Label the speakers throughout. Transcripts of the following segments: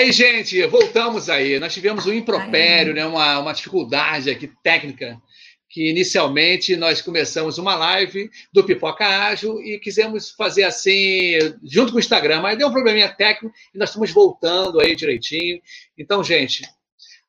Speaker 1: aí, gente, voltamos aí. Nós tivemos um impropério, né, uma, uma dificuldade aqui técnica, que inicialmente nós começamos uma live do Pipoca Ágil e quisemos fazer assim, junto com o Instagram, mas deu um probleminha técnico e nós estamos voltando aí direitinho. Então, gente,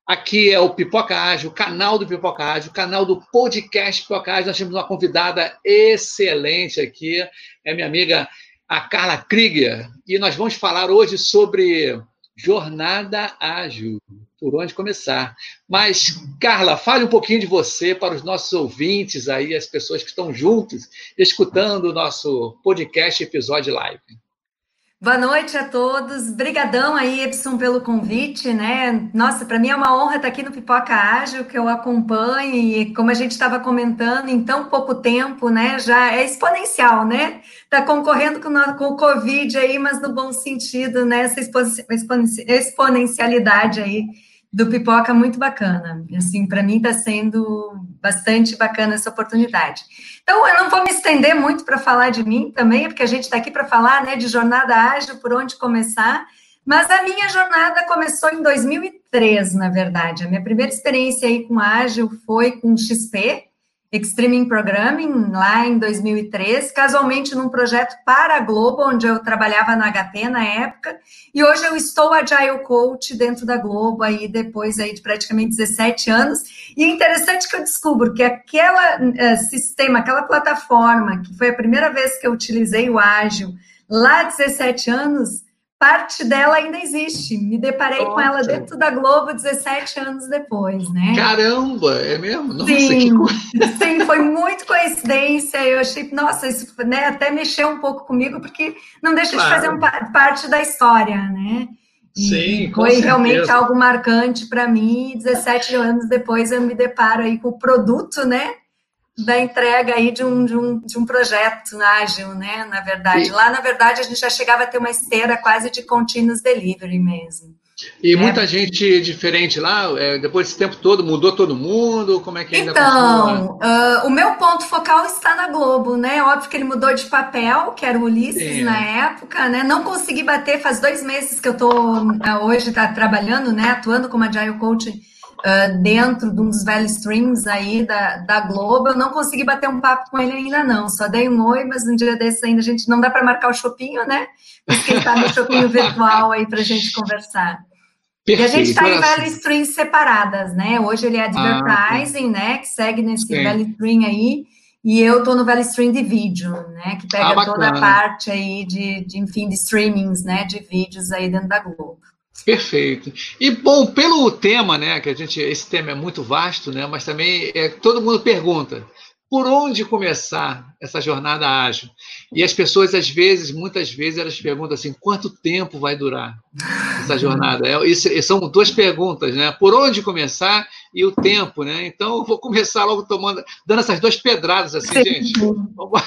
Speaker 1: aqui é o Pipoca Ágil, o canal do Pipoca Ágil, o canal do podcast Pipoca Ágil. Nós temos uma convidada excelente aqui, é minha amiga a Carla Krieger, e nós vamos falar hoje sobre jornada ágil, por onde começar. Mas, Carla, fale um pouquinho de você para os nossos ouvintes aí, as pessoas que estão juntos, escutando o nosso podcast episódio live.
Speaker 2: Boa noite a todos. Brigadão aí, Epson, pelo convite, né? Nossa, para mim é uma honra estar aqui no Pipoca Ágil, que eu acompanho e como a gente estava comentando, em tão pouco tempo, né? Já é exponencial, né? Tá concorrendo com, o Covid aí, mas no bom sentido, né? Essa exponencialidade aí do Pipoca muito bacana. Assim, para mim está sendo bastante bacana essa oportunidade. Então, eu não vou me estender muito para falar de mim também, porque a gente está aqui para falar né, de jornada ágil, por onde começar. Mas a minha jornada começou em 2003, na verdade. A minha primeira experiência aí com ágil foi com XP, Extreme Programming, lá em 2013, casualmente num projeto para a Globo, onde eu trabalhava na HP na época, e hoje eu estou Agile Coach dentro da Globo, aí depois aí de praticamente 17 anos, e é interessante que eu descubro que aquela uh, sistema, aquela plataforma, que foi a primeira vez que eu utilizei o Ágil, lá 17 anos, parte dela ainda existe. Me deparei Nossa. com ela dentro da Globo 17 anos depois, né?
Speaker 1: Caramba, é mesmo?
Speaker 2: Nossa, sim, sim, foi muito coincidência. Eu achei, nossa, isso né, até mexeu um pouco comigo, porque não deixa claro. de fazer um, parte da história, né?
Speaker 1: E sim,
Speaker 2: foi certeza. realmente algo marcante para mim. 17 anos depois eu me deparo aí com o produto, né? Da entrega aí de um, de um, de um projeto ágil, né? Na verdade, e... lá na verdade a gente já chegava a ter uma esteira quase de continuous delivery mesmo.
Speaker 1: E é. muita gente diferente lá, é, depois desse tempo todo, mudou todo mundo? Como é que ainda
Speaker 2: Então, uh, o meu ponto focal está na Globo, né? Óbvio que ele mudou de papel, que era o Ulisses é. na época, né? Não consegui bater, faz dois meses que eu estou uh, hoje tá trabalhando, né? Atuando como Agile Coach uh, dentro de um dos velhos streams aí da, da Globo. Eu não consegui bater um papo com ele ainda não, só dei um oi, mas um dia desses ainda a gente não dá para marcar o chopinho, né? Mas quem está no chopinho virtual aí para a gente conversar. Perfeito. E a gente está em Valley Streams separadas, né? Hoje ele é advertising, ah, né? Que segue nesse Sim. Stream aí. E eu estou no Valley Stream de vídeo, né? Que pega ah, toda a parte aí de, de, enfim, de streamings, né? De vídeos aí dentro da Globo.
Speaker 1: Perfeito. E bom, pelo tema, né, que a gente esse tema é muito vasto, né, mas também é, todo mundo pergunta por onde começar essa jornada ágil? E as pessoas às vezes, muitas vezes elas perguntam assim, quanto tempo vai durar essa jornada? É, isso, são duas perguntas, né? Por onde começar e o tempo, né? Então eu vou começar logo tomando, dando essas duas pedradas assim, Sim. gente. Vamos...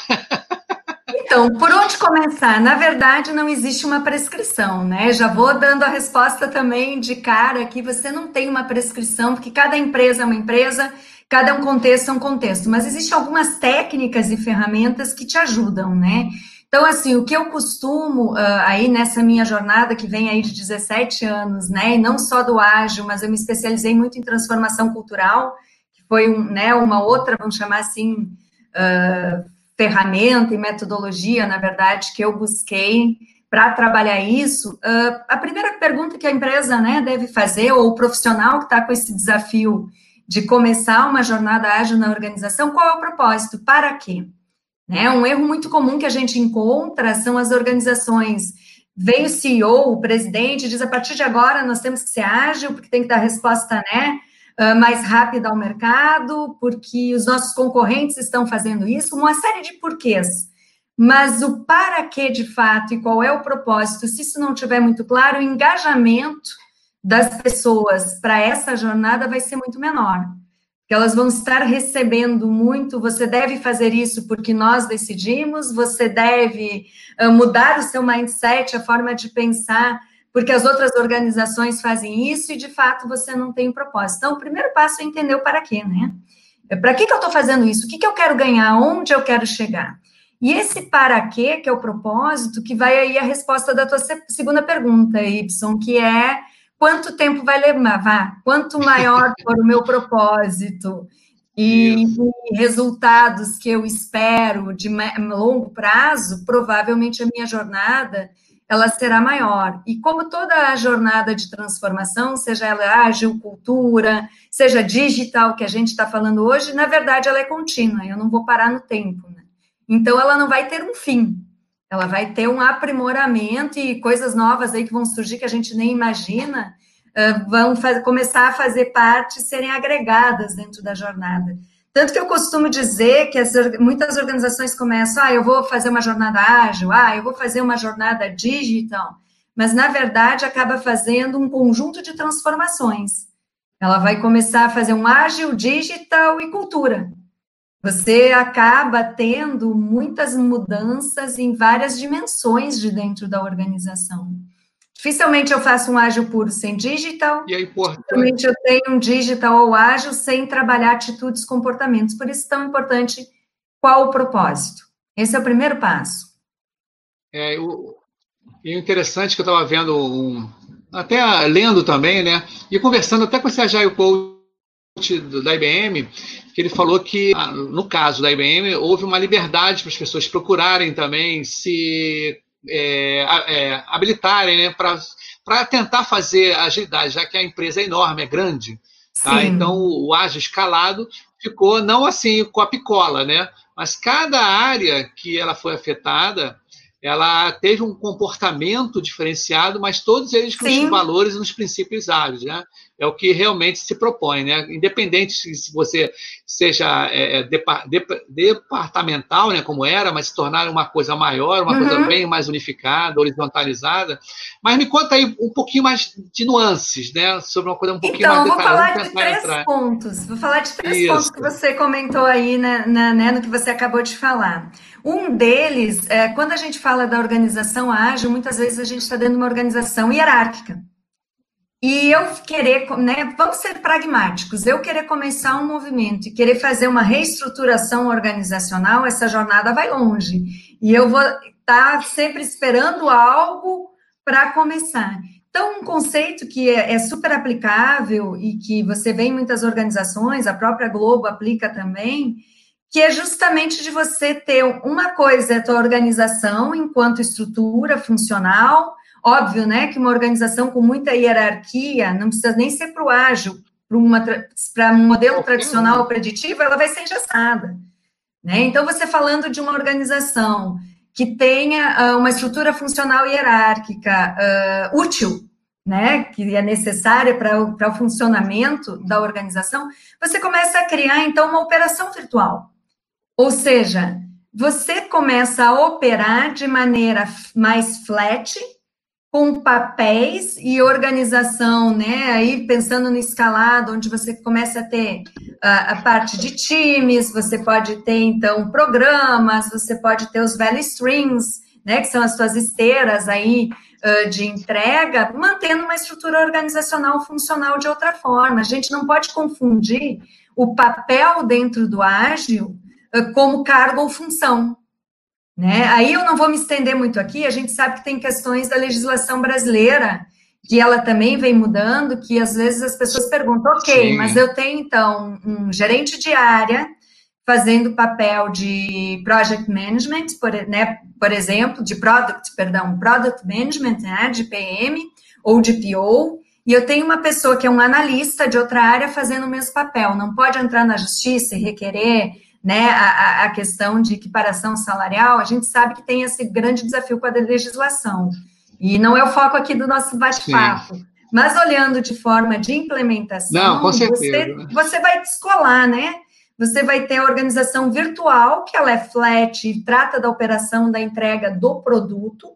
Speaker 2: Então, por onde começar? Na verdade, não existe uma prescrição, né? Já vou dando a resposta também de cara que você não tem uma prescrição, porque cada empresa é uma empresa, cada um contexto é um contexto, mas existem algumas técnicas e ferramentas que te ajudam, né? Então, assim, o que eu costumo uh, aí nessa minha jornada que vem aí de 17 anos, né? E não só do ágil, mas eu me especializei muito em transformação cultural, que foi um, né, uma outra, vamos chamar assim, uh, ferramenta e metodologia, na verdade, que eu busquei para trabalhar isso, uh, a primeira pergunta que a empresa né, deve fazer, ou o profissional que está com esse desafio de começar uma jornada ágil na organização, qual é o propósito? Para quê? Né, um erro muito comum que a gente encontra são as organizações. Vem o CEO, o presidente, diz a partir de agora nós temos que ser ágil, porque tem que dar resposta, né? Uh, mais rápida ao mercado, porque os nossos concorrentes estão fazendo isso, uma série de porquês. Mas o para que de fato e qual é o propósito, se isso não tiver muito claro, o engajamento das pessoas para essa jornada vai ser muito menor. Elas vão estar recebendo muito, você deve fazer isso porque nós decidimos, você deve uh, mudar o seu mindset, a forma de pensar porque as outras organizações fazem isso e de fato você não tem um propósito. Então, o primeiro passo é entender o para quê, né? É, para que, que eu estou fazendo isso? O que, que eu quero ganhar? Onde eu quero chegar? E esse para quê, que é o propósito, que vai aí a resposta da tua segunda pergunta, Y, que é quanto tempo vai levar, quanto maior for o meu propósito e, e resultados que eu espero de longo prazo, provavelmente a minha jornada ela será maior. E como toda a jornada de transformação, seja ela ágil, cultura, seja digital, que a gente está falando hoje, na verdade ela é contínua, eu não vou parar no tempo. Né? Então ela não vai ter um fim, ela vai ter um aprimoramento e coisas novas aí que vão surgir que a gente nem imagina, uh, vão começar a fazer parte, serem agregadas dentro da jornada. Tanto que eu costumo dizer que as, muitas organizações começam, ah, eu vou fazer uma jornada ágil, ah, eu vou fazer uma jornada digital, mas na verdade acaba fazendo um conjunto de transformações. Ela vai começar a fazer um ágil, digital e cultura. Você acaba tendo muitas mudanças em várias dimensões de dentro da organização. Dificilmente eu faço um ágil puro sem digital.
Speaker 1: E é importante.
Speaker 2: Dificilmente eu tenho um digital ou ágil sem trabalhar atitudes, comportamentos. Por isso, tão importante qual o propósito. Esse é o primeiro passo.
Speaker 1: É, o, e o interessante que eu estava vendo, um, até lendo também, né? E conversando até com esse Agile Coach da IBM, que ele falou que, ah, no caso da IBM, houve uma liberdade para as pessoas procurarem também se é, é, habilitarem né, para tentar fazer agilidade, já que a empresa é enorme, é grande. Tá? Então, o, o ágil escalado ficou não assim com a picola, né? mas cada área que ela foi afetada, ela teve um comportamento diferenciado, mas todos eles com Sim. os valores e os princípios ágeis, né? É o que realmente se propõe, né? Independente se você seja é, é departamental, né, como era, mas se tornar uma coisa maior, uma uhum. coisa bem mais unificada, horizontalizada. Mas me conta aí um pouquinho mais de nuances, né? Sobre uma coisa um pouquinho
Speaker 2: então,
Speaker 1: mais
Speaker 2: detalhada. Vou falar de três pontos. Vou falar de três Isso. pontos que você comentou aí, né, né, no que você acabou de falar. Um deles, é, quando a gente fala da organização ágil, muitas vezes a gente está dentro de uma organização hierárquica. E eu querer, né, vamos ser pragmáticos, eu querer começar um movimento e querer fazer uma reestruturação organizacional, essa jornada vai longe. E eu vou estar tá sempre esperando algo para começar. Então, um conceito que é, é, super aplicável e que você vê em muitas organizações, a própria Globo aplica também, que é justamente de você ter uma coisa, a tua organização enquanto estrutura funcional, óbvio, né, que uma organização com muita hierarquia, não precisa nem ser para o ágil, para um modelo tradicional ou preditivo, ela vai ser engessada. Né? Então, você falando de uma organização que tenha uh, uma estrutura funcional hierárquica uh, útil, né, que é necessária para o funcionamento da organização, você começa a criar, então, uma operação virtual. Ou seja, você começa a operar de maneira mais flat, com papéis e organização, né? Aí pensando no escalado, onde você começa a ter a, a parte de times, você pode ter então programas, você pode ter os value streams, né? Que são as suas esteiras aí uh, de entrega, mantendo uma estrutura organizacional funcional de outra forma. A gente não pode confundir o papel dentro do ágil como cargo ou função. Né? Aí eu não vou me estender muito aqui, a gente sabe que tem questões da legislação brasileira, que ela também vem mudando, que às vezes as pessoas perguntam, ok, Sim. mas eu tenho então um gerente de área fazendo papel de project management, por, né, por exemplo, de product, perdão, product management, né, de PM ou de PO, e eu tenho uma pessoa que é um analista de outra área fazendo o mesmo papel. Não pode entrar na justiça e requerer né, a, a questão de equiparação salarial, a gente sabe que tem esse grande desafio com a legislação. E não é o foco aqui do nosso bate-papo. Mas olhando de forma de implementação,
Speaker 1: não, você,
Speaker 2: né? você vai descolar, né? Você vai ter a organização virtual, que ela é flat e trata da operação da entrega do produto,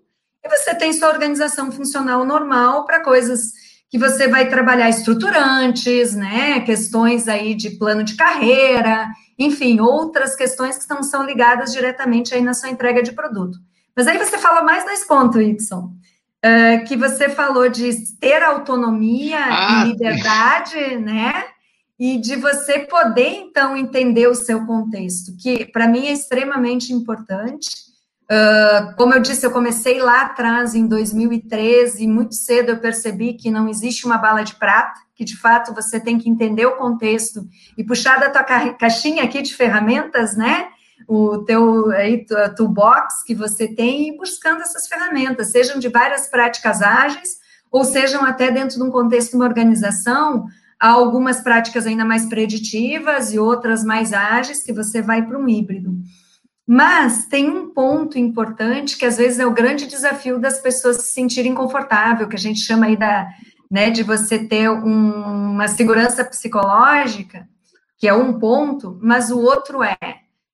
Speaker 2: e você tem sua organização funcional normal para coisas que você vai trabalhar estruturantes, né? Questões aí de plano de carreira, enfim, outras questões que não são ligadas diretamente aí na sua entrega de produto. Mas aí você fala mais dois pontos, Ibson. Uh, que você falou de ter autonomia ah, e liberdade, né? E de você poder, então, entender o seu contexto, que para mim é extremamente importante. Uh, como eu disse, eu comecei lá atrás, em 2013, e muito cedo eu percebi que não existe uma bala de prata, que de fato você tem que entender o contexto e puxar da tua ca caixinha aqui de ferramentas, né? O teu aí, toolbox que você tem e buscando essas ferramentas, sejam de várias práticas ágeis, ou sejam até dentro de um contexto de uma organização, há algumas práticas ainda mais preditivas e outras mais ágeis, que você vai para um híbrido. Mas tem um ponto importante que às vezes é o grande desafio das pessoas se sentirem confortável, que a gente chama aí da, né, de você ter um, uma segurança psicológica, que é um ponto, mas o outro é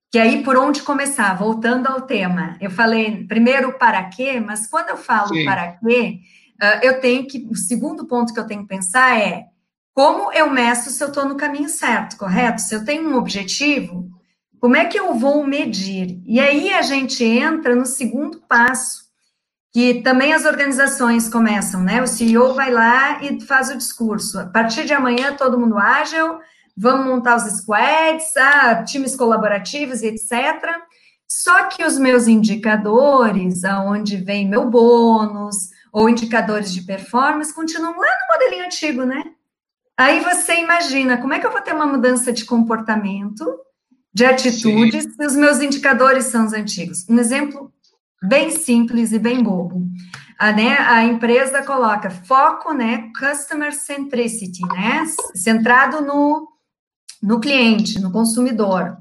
Speaker 2: que aí por onde começar, voltando ao tema, eu falei primeiro para quê, mas quando eu falo Sim. para quê, uh, eu tenho que, o segundo ponto que eu tenho que pensar é como eu meço se eu estou no caminho certo, correto? Se eu tenho um objetivo, como é que eu vou medir? E aí a gente entra no segundo passo, que também as organizações começam, né? O CEO vai lá e faz o discurso. A partir de amanhã, todo mundo ágil, vamos montar os squads, ah, times colaborativos etc. Só que os meus indicadores, aonde vem meu bônus, ou indicadores de performance, continuam lá no modelinho antigo, né? Aí você imagina como é que eu vou ter uma mudança de comportamento de atitudes Sim. se os meus indicadores são os antigos. Um exemplo bem simples e bem bobo. A, né, a empresa coloca foco, né, customer centricity, né, centrado no, no cliente, no consumidor.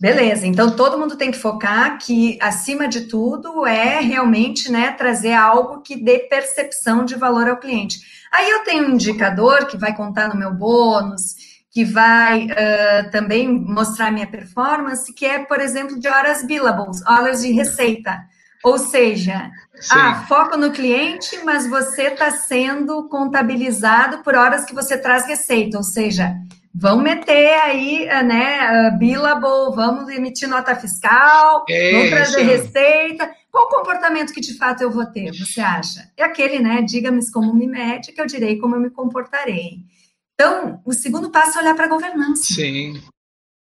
Speaker 2: Beleza, então todo mundo tem que focar que, acima de tudo, é realmente né, trazer algo que dê percepção de valor ao cliente. Aí eu tenho um indicador que vai contar no meu bônus, que vai uh, também mostrar minha performance, que é, por exemplo, de horas billables, horas de receita. Ou seja, ah, foco no cliente, mas você está sendo contabilizado por horas que você traz receita. Ou seja, vão meter aí, né, billable, vamos emitir nota fiscal, é, vamos trazer receita. Qual o comportamento que de fato eu vou ter, você acha? É aquele, né, diga-me como me mede, que eu direi como eu me comportarei. Então, o segundo passo é olhar para a governança.
Speaker 1: Sim.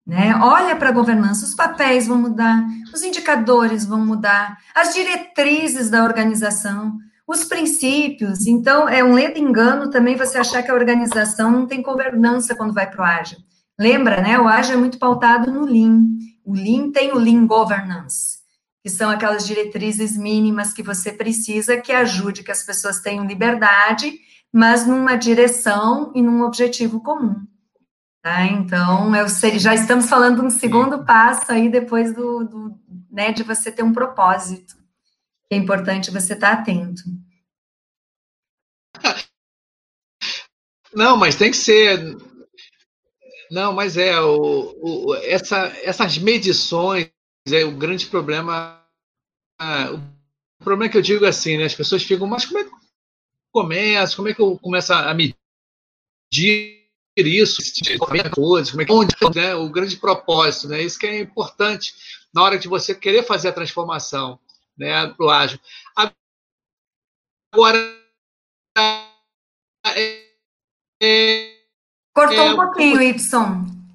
Speaker 2: Né? Olha para a governança, os papéis vão mudar, os indicadores vão mudar, as diretrizes da organização, os princípios. Então, é um ledo engano também você achar que a organização não tem governança quando vai para o ágil. Lembra, né? O ágil é muito pautado no Lean. O Lean tem o Lean Governance, que são aquelas diretrizes mínimas que você precisa que ajude que as pessoas tenham liberdade mas numa direção e num objetivo comum. Tá? Então, eu sei, já estamos falando um segundo passo aí depois do, do né, de você ter um propósito. Que é importante você estar atento.
Speaker 1: Não, mas tem que ser. Não, mas é o, o essa, essas medições é o grande problema. O problema é que eu digo assim, né? As pessoas ficam, mas como é que começo, como é que eu começo a medir isso, como é que onde, né, o grande propósito, né? Isso que é importante na hora de você querer fazer a transformação, né, pro ágil. Agora
Speaker 2: é, é, Cortou é, um pouquinho, Y.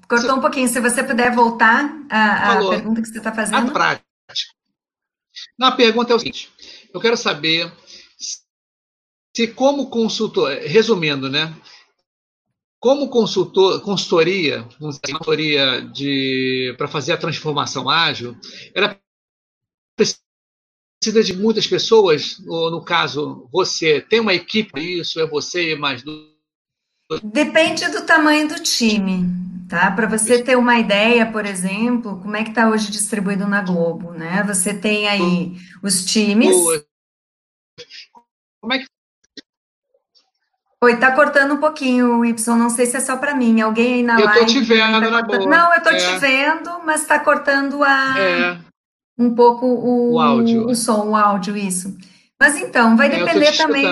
Speaker 2: Cortou um pouquinho. Se você puder voltar à, à pergunta que você está fazendo.
Speaker 1: Na prática. Na pergunta é o seguinte: eu quero saber se como consultor, resumindo, né? Como consultor, consultoria, consultoria de para fazer a transformação ágil, ela precisa de muitas pessoas, ou no caso, você tem uma equipe isso, é você e mais
Speaker 2: Depende do tamanho do time, tá? Para você ter uma ideia, por exemplo, como é que está hoje distribuído na Globo, né? Você tem aí os times.
Speaker 1: Como é que
Speaker 2: Oi, tá cortando um pouquinho o Y, não sei se é só para mim. Alguém aí na
Speaker 1: eu
Speaker 2: live.
Speaker 1: Eu tô te vendo,
Speaker 2: tá
Speaker 1: na boa.
Speaker 2: Não, eu tô é. te vendo, mas tá cortando a é. um pouco o,
Speaker 1: o áudio.
Speaker 2: O som, o áudio, isso. Mas então, vai depender é, também.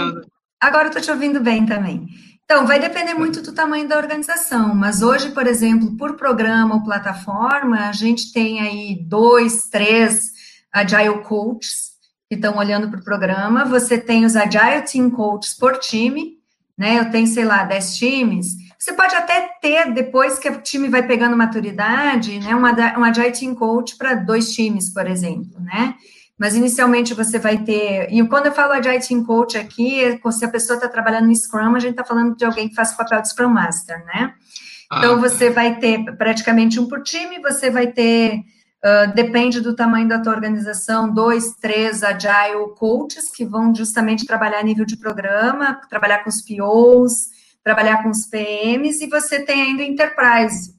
Speaker 2: Agora eu tô te ouvindo bem também. Então, vai depender muito do tamanho da organização, mas hoje, por exemplo, por programa ou plataforma, a gente tem aí dois, três Agile Coaches que estão olhando para o programa. Você tem os Agile Team Coaches por time, né? Eu tenho, sei lá, 10 times. Você pode até ter, depois que o time vai pegando maturidade, né, uma, um Agile Team Coach para dois times, por exemplo, né? mas inicialmente você vai ter. E quando eu falo Agile Team Coach aqui, é se a pessoa está trabalhando no Scrum, a gente está falando de alguém que faz o papel de Scrum Master, né? Então, ah, você vai ter praticamente um por time, você vai ter, uh, depende do tamanho da tua organização, dois, três Agile Coaches, que vão justamente trabalhar a nível de programa, trabalhar com os POs, trabalhar com os PMs, e você tem ainda o Enterprise,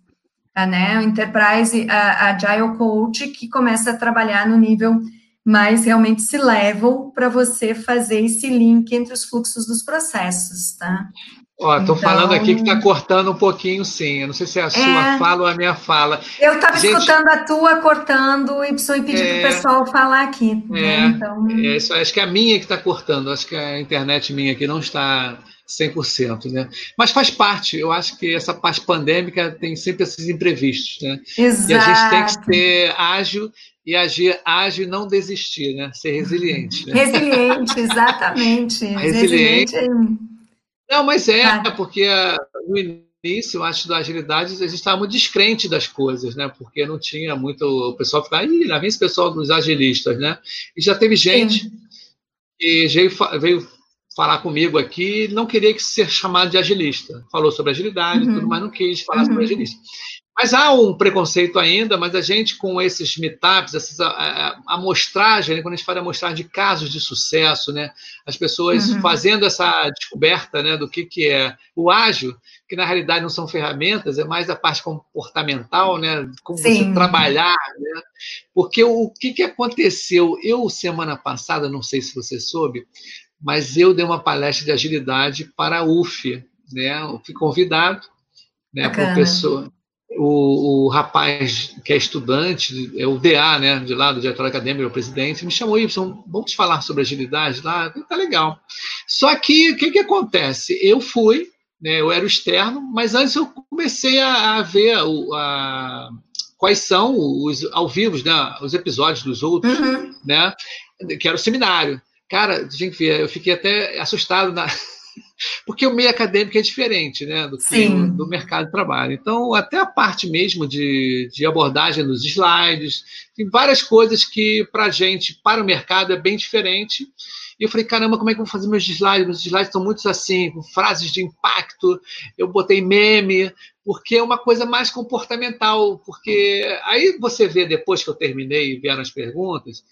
Speaker 2: né? O Enterprise a, Agile Coach, que começa a trabalhar no nível mais realmente se level para você fazer esse link entre os fluxos dos processos, tá?
Speaker 1: Ó, então... falando aqui que tá cortando um pouquinho, sim. Eu não sei se é a sua é... fala ou a minha fala.
Speaker 2: Eu estava Gente... escutando a tua cortando e preciso pedir é... para o pessoal falar aqui. Né? É, né? então...
Speaker 1: é isso, acho que é a minha que está cortando. Acho que a internet minha aqui não está 100%, né? Mas faz parte. Eu acho que essa parte pandêmica tem sempre esses imprevistos, né?
Speaker 2: Exato.
Speaker 1: E a gente tem que ser ágil e agir ágil e não desistir, né? Ser resiliente. Né?
Speaker 2: Resiliente, exatamente.
Speaker 1: resiliente. resiliente. Não, mas é, ah. porque uh, no início, acho, da agilidade, a gente estava muito descrente das coisas, né? Porque não tinha muito. O pessoal ficava, ih, lá vem esse pessoal dos agilistas, né? E já teve gente Sim. que veio, veio falar comigo aqui, não queria que ser chamado de agilista. Falou sobre agilidade, uhum. tudo, mas não quis falar uhum. sobre agilista. Mas há um preconceito ainda, mas a gente com esses meetups, essas amostragem, né, quando a gente fala amostragem de casos de sucesso, né, as pessoas uhum. fazendo essa descoberta né, do que, que é o ágil, que na realidade não são ferramentas, é mais a parte comportamental, né, como Sim. você trabalhar. Né, porque o que, que aconteceu? Eu, semana passada, não sei se você soube, mas eu dei uma palestra de agilidade para a UF, né, eu fui convidado, né, professor o, o, rapaz que é estudante, é o DA, né, de lá, do diretor acadêmico, o presidente, me chamou, Y, vamos falar sobre agilidade lá? Tá legal. Só que, o que, que acontece? Eu fui, né, eu era o externo, mas antes eu comecei a, a ver o, a, quais são os ao vivo, né, os episódios dos outros, uhum. né, que era o seminário. Cara, ver, eu fiquei até assustado na porque o meio acadêmico é diferente né, do, que do mercado de trabalho. Então, até a parte mesmo de, de abordagem dos slides, tem várias coisas que, para a gente, para o mercado, é bem diferente. E eu falei, caramba, como é que eu vou fazer meus slides? Meus slides estão muito assim, com frases de impacto, eu botei meme, porque é uma coisa mais comportamental. Porque aí você vê, depois que eu terminei e vieram as perguntas,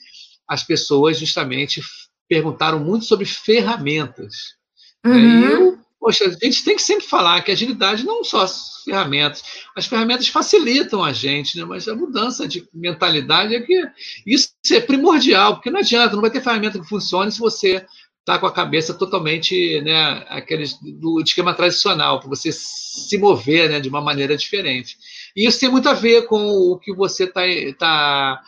Speaker 1: as pessoas justamente perguntaram muito sobre ferramentas. Uhum. E eu, poxa, a gente tem que sempre falar que a agilidade não só as ferramentas, as ferramentas facilitam a gente, né? mas a mudança de mentalidade é que isso é primordial, porque não adianta, não vai ter ferramenta que funcione se você está com a cabeça totalmente né, aqueles, do esquema tradicional, para você se mover né, de uma maneira diferente. E isso tem muito a ver com o que você está tá,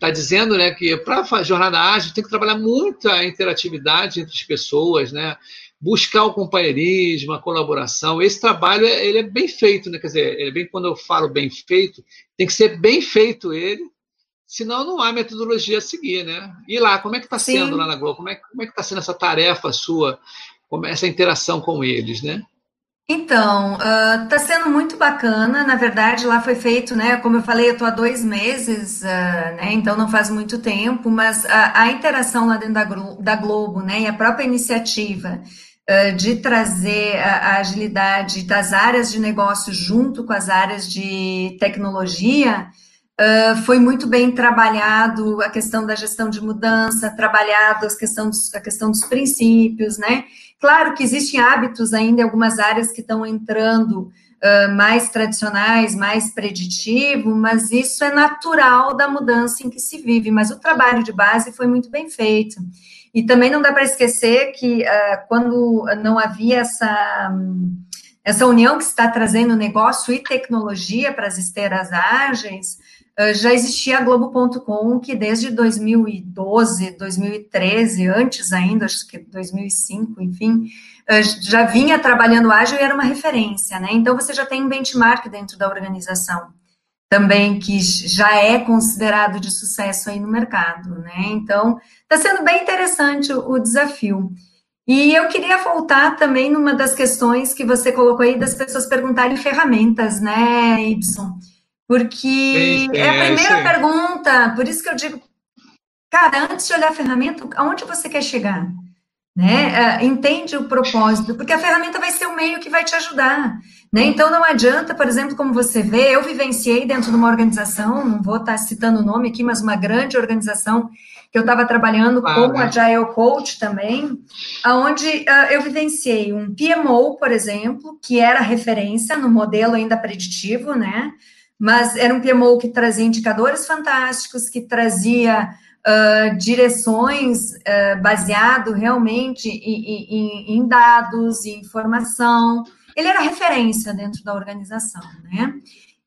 Speaker 1: tá dizendo, né, que para a jornada ágil tem que trabalhar muito a interatividade entre as pessoas, né, buscar o companheirismo, a colaboração. Esse trabalho ele é bem feito, né? Quer dizer, é bem quando eu falo bem feito, tem que ser bem feito ele, senão não há metodologia a seguir, né? E lá, como é que está sendo lá na Globo? Como é, como é que está sendo essa tarefa sua, é essa interação com eles, né?
Speaker 2: Então, está uh, sendo muito bacana. Na verdade, lá foi feito, né? Como eu falei, eu estou há dois meses, uh, né? Então não faz muito tempo, mas a, a interação lá dentro da, da Globo, né? E a própria iniciativa de trazer a, agilidade das áreas de negócio junto com as áreas de tecnologia, foi muito bem trabalhado a questão da gestão de mudança, trabalhado a questão dos, a questão dos princípios, né? Claro que existem hábitos ainda em algumas áreas que estão entrando mais tradicionais, mais preditivo, mas isso é natural da mudança em que se vive. Mas o trabalho de base foi muito bem feito. E também não dá para esquecer que uh, quando não havia essa, essa união que está trazendo negócio e tecnologia para as esteiras ágeis, uh, já existia a Globo.com, que desde 2012, 2013, antes ainda, acho que 2005, enfim, uh, já vinha trabalhando ágil e era uma referência, né? Então você já tem um benchmark dentro da organização também que já é considerado de sucesso aí no mercado, né? Então, está sendo bem interessante o, o, desafio. E eu queria voltar também numa das questões que você colocou aí das pessoas perguntarem ferramentas, né, Ibson? Porque sim, sim, é a primeira é pergunta, por isso que eu digo Cara, antes de olhar a ferramenta, aonde você quer chegar? Né? Uh, entende o propósito, porque a ferramenta vai ser o meio que vai te ajudar. Né? Então não adianta, por exemplo, como você vê, eu vivenciei dentro de uma organização, não vou estar citando o nome aqui, mas uma grande organização que eu estava trabalhando ah, como né? Agile Coach também, onde uh, eu vivenciei um PMO, por exemplo, que era referência no modelo ainda preditivo, né? Mas era um PMO que trazia indicadores fantásticos, que trazia uh, direções uh, baseado realmente em, em, em dados e informação. Ele era referência dentro da organização, né?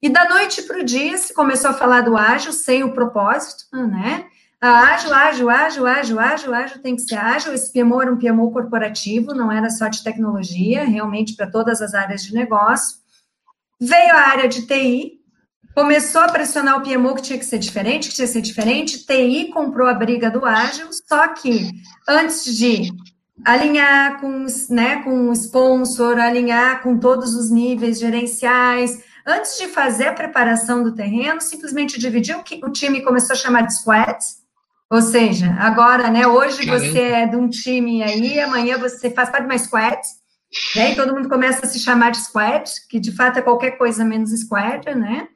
Speaker 2: E da noite para o dia se começou a falar do ágil sem o propósito, né? ágil, ágil, ágil, ágil, ágil, ágil tem que ser ágil. Esse PMO era um PMO corporativo, não era só de tecnologia, realmente para todas as áreas de negócio. Veio a área de TI, começou a pressionar o PMO que tinha que ser diferente, que tinha que ser diferente. TI comprou a briga do ágil, só que antes de alinhar com, né, com o sponsor, alinhar com todos os níveis gerenciais, antes de fazer a preparação do terreno, simplesmente dividiu o time começou a chamar de squads, ou seja, agora, né, hoje Caramba. você é de um time aí, amanhã você faz parte de uma squad, né, e todo mundo começa a se chamar de squad, que de fato é qualquer coisa menos squad, né?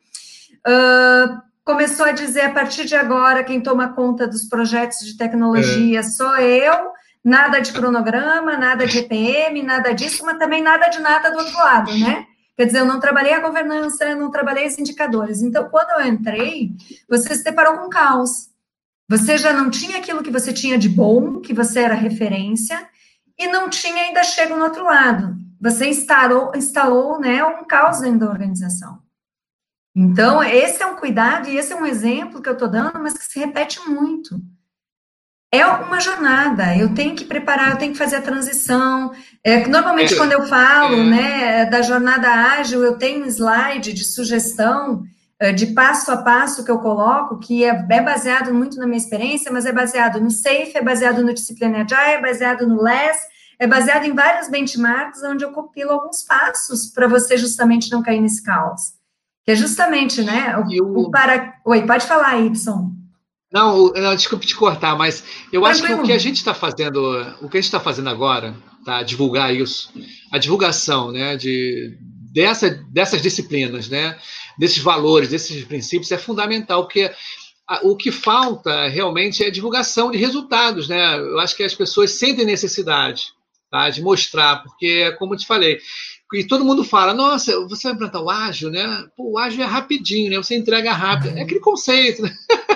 Speaker 2: Uh, começou a dizer, a partir de agora, quem toma conta dos projetos de tecnologia é. sou eu, nada de cronograma, nada de EPM, nada disso, mas também nada de nada do outro lado, né? Quer dizer, eu não trabalhei a governança, não trabalhei os indicadores. Então, quando eu entrei, você se deparou com caos. Você já não tinha aquilo que você tinha de bom, que você era referência, e não tinha ainda chego no outro lado. Você instalou, instalou né, um caos dentro da organização. Então, esse é um cuidado e esse é um exemplo que eu estou dando, mas que se repete muito. É uma jornada, eu tenho que preparar, eu tenho que fazer a transição. É, normalmente, quando eu falo é. né, da jornada ágil, eu tenho um slide de sugestão eh, de passo a passo que eu coloco, que é, é, baseado muito na minha experiência, mas é baseado no SAFE, é baseado no Disciplina Agile, é baseado no LESS, é baseado em vários benchmarks, onde eu compilo alguns passos para você justamente não cair nesse caos. Que é justamente, né, o, o para... Oi, pode falar, Y.
Speaker 1: Não, não, desculpe te cortar, mas eu acho que o que a gente está fazendo, o que a gente está fazendo agora, tá, divulgar isso, a divulgação, né, de dessa, dessas disciplinas, né, desses valores, desses princípios, é fundamental, porque o que falta realmente é divulgação de resultados, né? Eu acho que as pessoas sentem necessidade tá? de mostrar, porque, como eu te falei, e todo mundo fala, nossa, você vai implantar o ágil, né? Pô, o ágil é rapidinho, né? Você entrega rápido. É aquele conceito, né?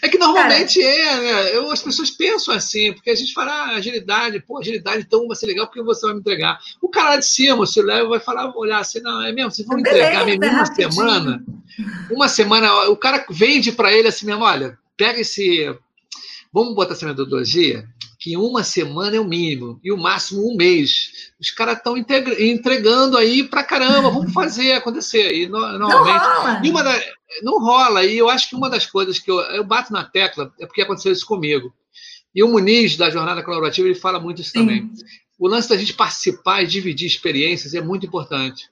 Speaker 1: É que normalmente Cara. é, né? Eu, as pessoas pensam assim, porque a gente fala, ah, agilidade, pô, agilidade então vai ser legal porque você vai me entregar. O cara lá de cima, o leva vai falar, olhar assim, não, é mesmo, vocês vão me entregar mesmo uma semana. Uma semana, o cara vende para ele assim mesmo, olha, pega esse. Vamos botar essa metodologia? Que uma semana é o mínimo e o máximo um mês. Os caras estão entregando aí para caramba, vamos fazer acontecer. E normalmente. Não rola. E uma da, não rola. E eu acho que uma das coisas que eu, eu bato na tecla é porque aconteceu isso comigo. E o Muniz, da Jornada Colaborativa, ele fala muito isso Sim. também. O lance da gente participar e dividir experiências é muito importante.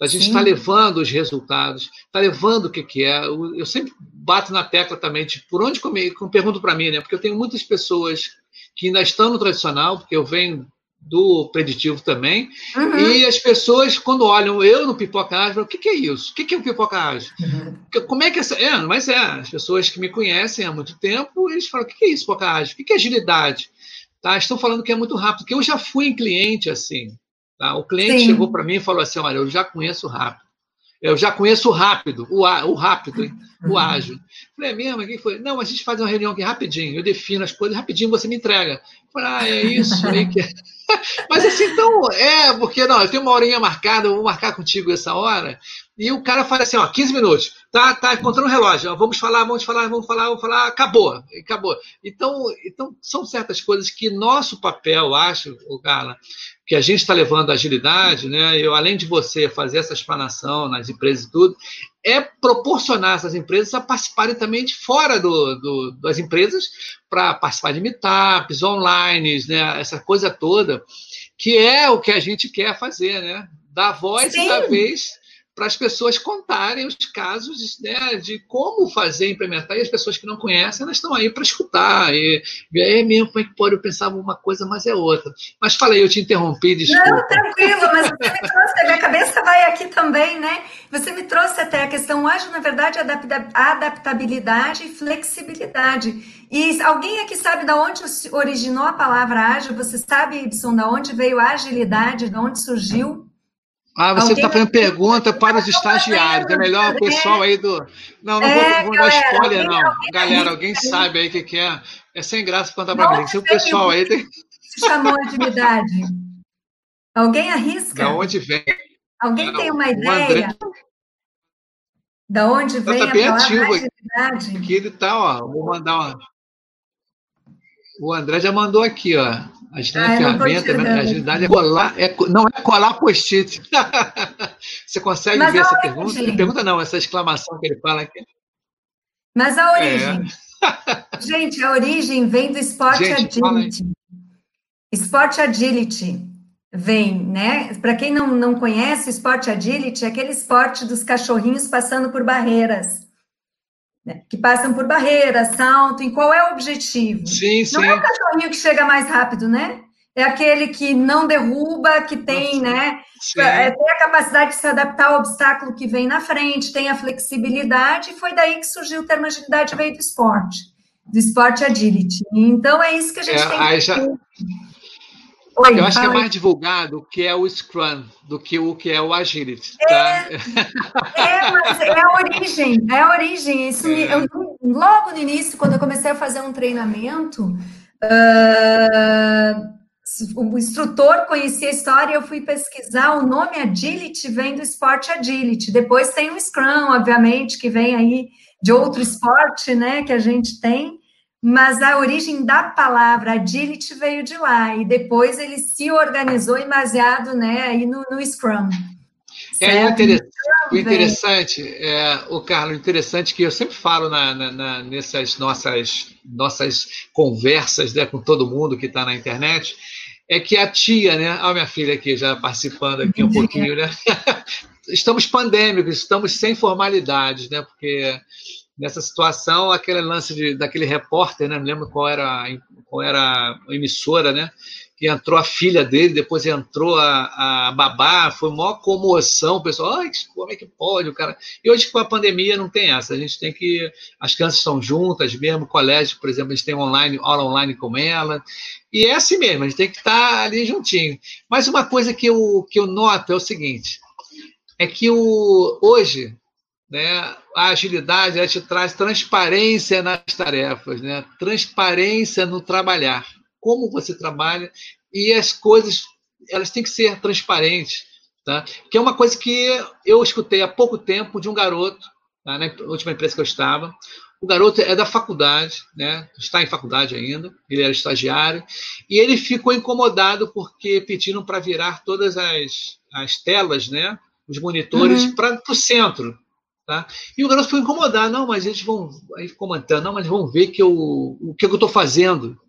Speaker 1: A gente está levando os resultados, está levando o que, que é. Eu sempre bato na tecla também, tipo, por onde comer, pergunto para mim, né? Porque eu tenho muitas pessoas que ainda estão no tradicional, porque eu venho do preditivo também, uhum. e as pessoas, quando olham eu no pipoca ágil, o que, que é isso? O que, que é o pipoca ágil? Uhum. Como é que essa. É, mas é, as pessoas que me conhecem há muito tempo, eles falam: o que, que é isso, pipoca ágil? O que, que é agilidade? Tá? Estão falando que é muito rápido, porque eu já fui em cliente assim. Tá? O cliente Sim. chegou para mim e falou assim: olha, eu já conheço rápido. Eu já conheço o rápido, o, o rápido, hein? o uhum. ágil. Falei, é mesmo? O que foi? Não, a gente faz uma reunião aqui rapidinho, eu defino as coisas, rapidinho você me entrega. Falei, ah, é isso aí que. É. Mas assim, então, é, porque não, eu tenho uma horinha marcada, eu vou marcar contigo essa hora, e o cara fala assim, ó, 15 minutos, tá, tá encontrando o relógio, ó, vamos falar, vamos falar, vamos falar, vamos falar, acabou, acabou. Então, então são certas coisas que nosso papel, acho, o Gala, que a gente está levando a agilidade, né? Eu, além de você fazer essa explanação nas empresas e tudo, é proporcionar essas empresas a participarem também de fora do, do das empresas para participar de meetups, online, né? Essa coisa toda, que é o que a gente quer fazer, né? Dar voz Sim. e dar vez para as pessoas contarem os casos né, de como fazer, implementar, e as pessoas que não conhecem, elas estão aí para escutar, e ver, é mesmo, como é que pode, eu pensava uma coisa, mas é outra. Mas fala aí, eu te interrompi, desculpa.
Speaker 2: Não, tranquilo, mas você me trouxe, a minha cabeça vai aqui também, né? Você me trouxe até a questão ágil, na verdade, adaptabilidade e flexibilidade. E alguém aqui sabe de onde originou a palavra ágil? Você sabe, Ibson, de onde veio a agilidade, de onde surgiu?
Speaker 1: Ah, você está fazendo pergunta para os estagiários. É melhor o pessoal aí do. Não, não é, vou, vou galera, dar spoiler, não. Alguém galera, alguém sabe aí o que, que é. É sem graça contar para mim. Se o pessoal aí tem.
Speaker 2: Se chamou agilidade. Alguém arrisca?
Speaker 1: Da onde vem?
Speaker 2: Alguém não, tem uma ideia? André... Da onde vem tá bem a ativo agilidade?
Speaker 1: Aqui ele está, ó. Vou mandar uma. O André já mandou aqui, ó. Agilidade ah, é ferramenta, né? agilidade é colar, é, não é colar post-it. Você consegue Mas ver essa origem. pergunta? Pergunta não, essa exclamação que ele fala aqui.
Speaker 2: Mas a origem. É. Gente, a origem vem do Sport Gente, Agility. Sport Agility vem, né? Para quem não, não conhece, o Sport Agility é aquele esporte dos cachorrinhos passando por barreiras né, que passam por barreiras, salto, em qual é o objetivo?
Speaker 1: Sim,
Speaker 2: não
Speaker 1: sim.
Speaker 2: é o cachorrinho que chega mais rápido, né? É aquele que não derruba, que tem, Nossa, né? É, tem a capacidade de se adaptar ao obstáculo que vem na frente, tem a flexibilidade, e foi daí que surgiu o termo agilidade, veio do esporte, do esporte agility. Então é isso que a gente é, tem que já...
Speaker 1: Oi, eu acho que é mais divulgado o que é o Scrum do que o que é o Agility. Tá?
Speaker 2: É, é, mas é a origem, é a origem. Isso é. eu, logo no início, quando eu comecei a fazer um treinamento, uh, o instrutor conhecia a história, eu fui pesquisar, o nome Agility vem do esporte Agility. Depois tem o Scrum, obviamente, que vem aí de outro esporte, né, que a gente tem mas a origem da palavra agility veio de lá, e depois ele se organizou e baseado né, aí no, no Scrum.
Speaker 1: É interessante, o interessante, é, o Carlos, interessante que eu sempre falo na, na, na, nessas nossas, nossas conversas né, com todo mundo que está na internet, é que a tia, né? Olha minha filha aqui já participando aqui um pouquinho, né? estamos pandêmicos, estamos sem formalidades, né? Porque nessa situação, aquele lance de, daquele repórter, né? Não lembro qual era, qual era a emissora, né? Que entrou a filha dele, depois entrou a, a babá, foi uma comoção, o pessoal, Ai, como é que pode, o cara. E hoje com a pandemia não tem essa, a gente tem que. As crianças estão juntas mesmo, colégio, por exemplo, a gente tem online, aula online com ela. E é assim mesmo, a gente tem que estar ali juntinho. Mas uma coisa que eu, que eu noto é o seguinte: é que o, hoje né, a agilidade ela te traz transparência nas tarefas, né, transparência no trabalhar, como você trabalha e as coisas elas têm que ser transparentes, tá? Que é uma coisa que eu escutei há pouco tempo de um garoto tá, na última empresa que eu estava. O garoto é da faculdade, né? Está em faculdade ainda. Ele era estagiário e ele ficou incomodado porque pediram para virar todas as, as telas, né? Os monitores uhum. para o centro, Tá? E o garoto foi incomodar, não, mas eles vão, aí comentando, não, mas vão ver que eu, o que eu estou fazendo.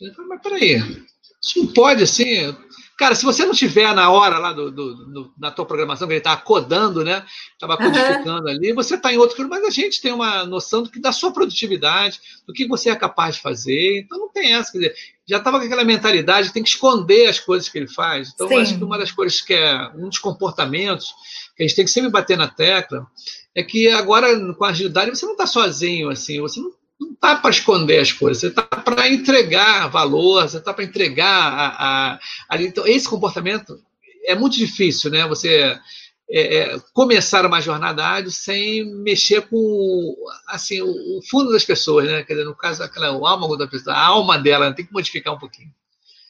Speaker 1: Eu falei, mas peraí, isso não pode assim. Cara, se você não tiver na hora lá do, do, do na tua programação, que ele está codando, né? Estava codificando uhum. ali, você está em outro mas a gente tem uma noção do que da sua produtividade, do que você é capaz de fazer. Então não tem essa, quer dizer, já estava com aquela mentalidade, tem que esconder as coisas que ele faz. Então, acho que uma das coisas que é um dos comportamentos que a gente tem que sempre bater na tecla é que agora, com a agilidade, você não está sozinho, assim, você não está para esconder as coisas, você está para entregar valor, você está para entregar a, a, a, Então, esse comportamento é muito difícil, né? Você é, é, começar uma jornada ágil sem mexer com assim, o, o, fundo das pessoas, né? Quer dizer, no caso, aquela, o âmago da pessoa, a alma dela, né? tem que modificar um pouquinho.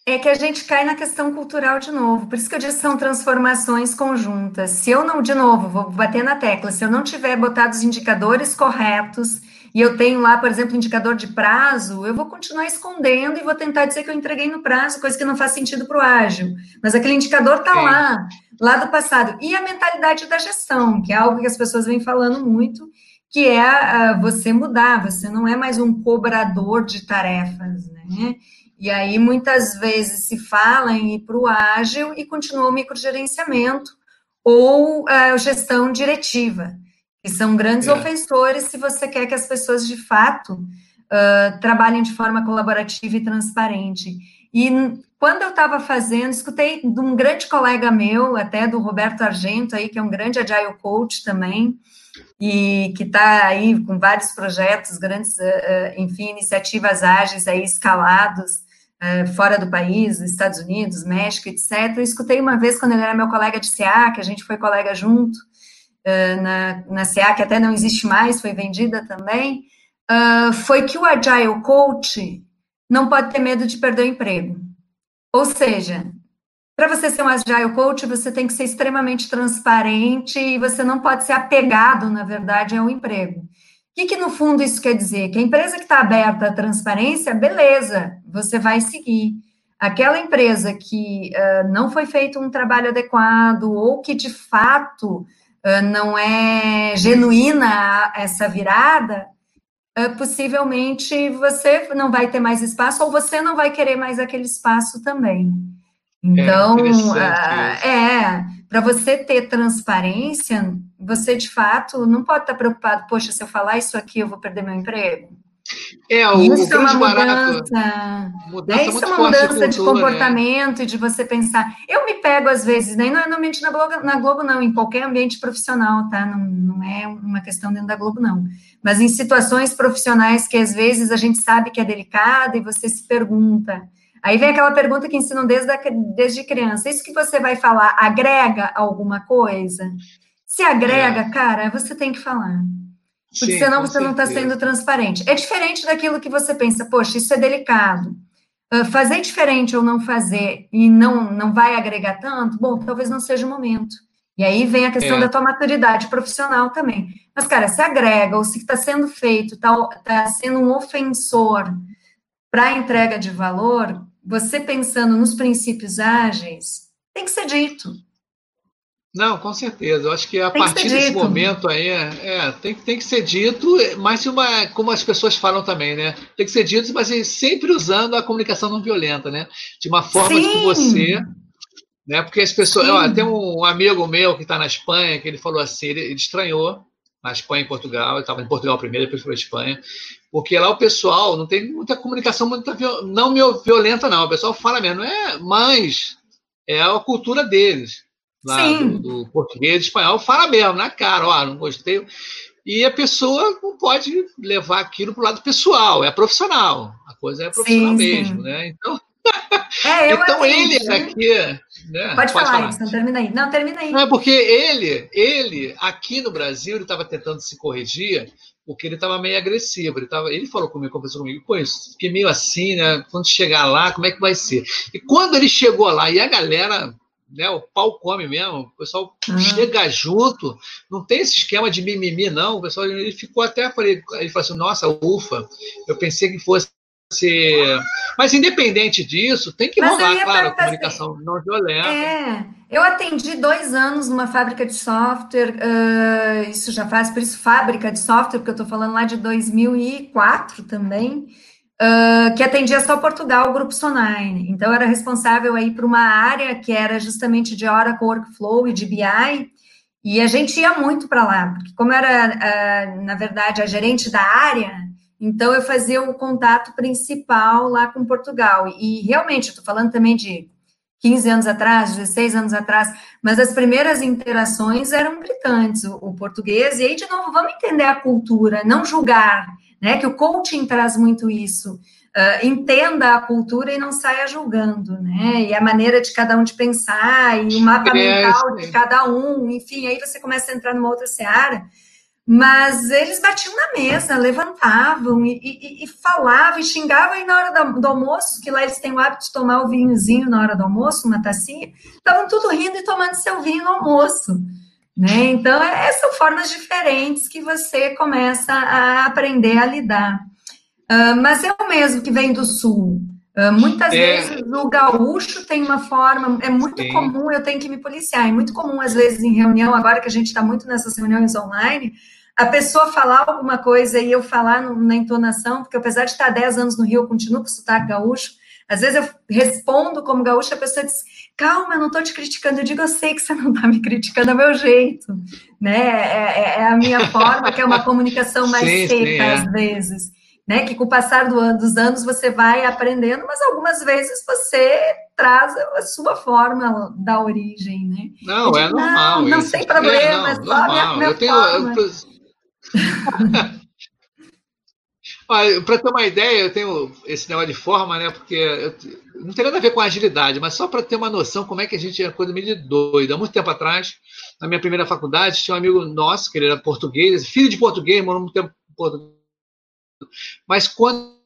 Speaker 2: É que a gente cai na questão cultural de novo. Por isso que eu disse que são transformações conjuntas. Se eu não, de novo, vou bater na tecla, se eu não tiver botado os indicadores corretos e eu tenho lá, por exemplo, indicador de prazo, eu vou continuar escondendo e vou tentar dizer que eu entreguei no prazo, coisa que não faz sentido para o ágil. Mas aquele indicador está lá, lá do passado. E a mentalidade da gestão, que é algo que as pessoas vêm falando muito, que é uh, você mudar, você não é mais um cobrador de tarefas, né? E aí, muitas vezes, se fala em ir para o ágil e continua o microgerenciamento, ou uh, gestão diretiva, que são grandes é. ofensores se você quer que as pessoas de fato uh, trabalhem de forma colaborativa e transparente. E quando eu estava fazendo, escutei de um grande colega meu, até do Roberto Argento, aí, que é um grande agile coach também, e que está aí com vários projetos, grandes, enfim, iniciativas ágeis aí escalados uh, fora do país, Estados Unidos, México, etc. Eu escutei uma vez quando ele era meu colega de CA, que a gente foi colega junto uh, na, na CA, que até não existe mais, foi vendida também, foi que o Agile Coach não pode ter medo de perder o emprego. Ou seja, para você ser um agile coach, você tem que ser extremamente transparente e você não pode ser apegado, na verdade, ao emprego. O que, que no fundo isso quer dizer? Que a empresa que está aberta à transparência, beleza, você vai seguir. Aquela empresa que uh, não foi feito um trabalho adequado ou que de fato uh, não é genuína essa virada, uh, possivelmente você não vai ter mais espaço ou você não vai querer mais aquele espaço também. Então, é, é para você ter transparência, você de fato não pode estar preocupado, poxa, se eu falar isso aqui, eu vou perder meu emprego.
Speaker 1: É, o, isso o é uma mudança.
Speaker 2: mudança é, isso é uma mudança de, cultura, de né? comportamento né? e de você pensar. Eu me pego às vezes, nem né? não é na Globo, na Globo, não, em qualquer ambiente profissional, tá? Não, não é uma questão dentro da Globo, não. Mas em situações profissionais que às vezes a gente sabe que é delicada e você se pergunta Aí vem aquela pergunta que ensinam desde, a, desde criança: isso que você vai falar agrega alguma coisa? Se agrega, é. cara, você tem que falar. Porque Sim, senão você certeza. não está sendo transparente. É diferente daquilo que você pensa, poxa, isso é delicado. Uh, fazer diferente ou não fazer e não, não vai agregar tanto, bom, talvez não seja o momento. E aí vem a questão é. da tua maturidade profissional também. Mas, cara, se agrega ou se está sendo feito, está tá sendo um ofensor para a entrega de valor, você pensando nos princípios ágeis, tem que ser dito.
Speaker 1: Não, com certeza. Eu acho que a tem partir que desse dito. momento aí, é, tem, tem que ser dito, mas uma, como as pessoas falam também, né? Tem que ser dito, mas sempre usando a comunicação não violenta, né? De uma forma Sim. que você. Né? Porque as pessoas. Ó, tem um amigo meu que está na Espanha que ele falou assim, ele, ele estranhou na Espanha e Portugal, ele estava em Portugal primeiro, depois foi para a Espanha, porque lá o pessoal não tem muita comunicação muita, não violenta, não. O pessoal fala mesmo, é, mas é a cultura deles. Lá do, do, português espanhol, fala mesmo, na cara, ó, não gostei. E a pessoa não pode levar aquilo para o lado pessoal, é profissional. A coisa é profissional sim, mesmo, sim. né? Então, é, então ele aqui.
Speaker 2: Né? Pode, pode falar, falar. termina aí. Não, termina aí.
Speaker 1: Não, é porque ele, ele, aqui no Brasil, ele estava tentando se corrigir porque ele estava meio agressivo. Ele, tava, ele falou comigo, conversou comigo, pô, isso, fiquei meio assim, né? Quando chegar lá, como é que vai ser? E quando ele chegou lá, e a galera, né, o pau come mesmo, o pessoal uhum. chega junto, não tem esse esquema de mimimi, não. O pessoal, ele ficou até, falei, ele falou assim, nossa, ufa, eu pensei que fosse ser. Mas independente disso, tem que Mas rolar, claro, a comunicação assim, não violenta.
Speaker 2: É, eu atendi dois anos numa fábrica de software, uh, isso já faz, por isso fábrica de software, porque eu estou falando lá de 2004 também, uh, que atendia só Portugal, o Grupo Sonine. Então, eu era responsável aí por uma área que era justamente de Oracle Workflow e de BI, e a gente ia muito para lá, porque como era, uh, na verdade, a gerente da área, então, eu fazia o contato principal lá com Portugal. E realmente, estou falando também de 15 anos atrás, 16 anos atrás, mas as primeiras interações eram gritantes, o, o, português. E aí, de novo, vamos entender a cultura, não julgar, né? Que o coaching traz muito isso. Uh, entenda a cultura e não saia julgando, né? E a maneira de cada um de pensar, e o mapa é, mental de cada um, enfim, aí você começa a entrar numa outra seara mas eles batiam na mesa, levantavam e, e, e falavam e xingavam, e na hora do, do, almoço, que lá eles têm o hábito de tomar o vinhozinho na hora do almoço, uma tacinha, estavam tudo rindo e tomando seu vinho no almoço. Né? Então, é, são formas diferentes que você começa a aprender a lidar. Uh, mas eu mesmo que venho do Sul, muitas é. vezes o gaúcho tem uma forma, é muito Sim. comum, eu tenho que me policiar, é muito comum às vezes em reunião, agora que a gente está muito nessas reuniões online, a pessoa falar alguma coisa e eu falar na entonação, porque apesar de estar 10 anos no Rio, eu continuo com sotaque gaúcho, Às vezes eu respondo como gaúcha, a pessoa diz, calma, eu não estou te criticando. Eu digo, eu sei que você não está me criticando, é meu jeito, né? É, é, é, a minha forma, que é uma comunicação mais sim, seca sim, é. às vezes. Né, que com o passar do, dos anos você vai aprendendo, mas algumas vezes você traz a sua forma da origem, né?
Speaker 1: Não, digo, é normal.
Speaker 2: Não, não tem problema, é, não, é só normal. minha, minha eu tenho, forma. Eu,
Speaker 1: Para ter uma ideia, eu tenho esse negócio de forma, né? Porque eu, não tem nada a ver com agilidade, mas só para ter uma noção como é que a gente é coisa meio de doida. Há muito tempo atrás, na minha primeira faculdade, tinha um amigo nosso, que ele era português, filho de português, morou muito tempo em Portugal. Mas quando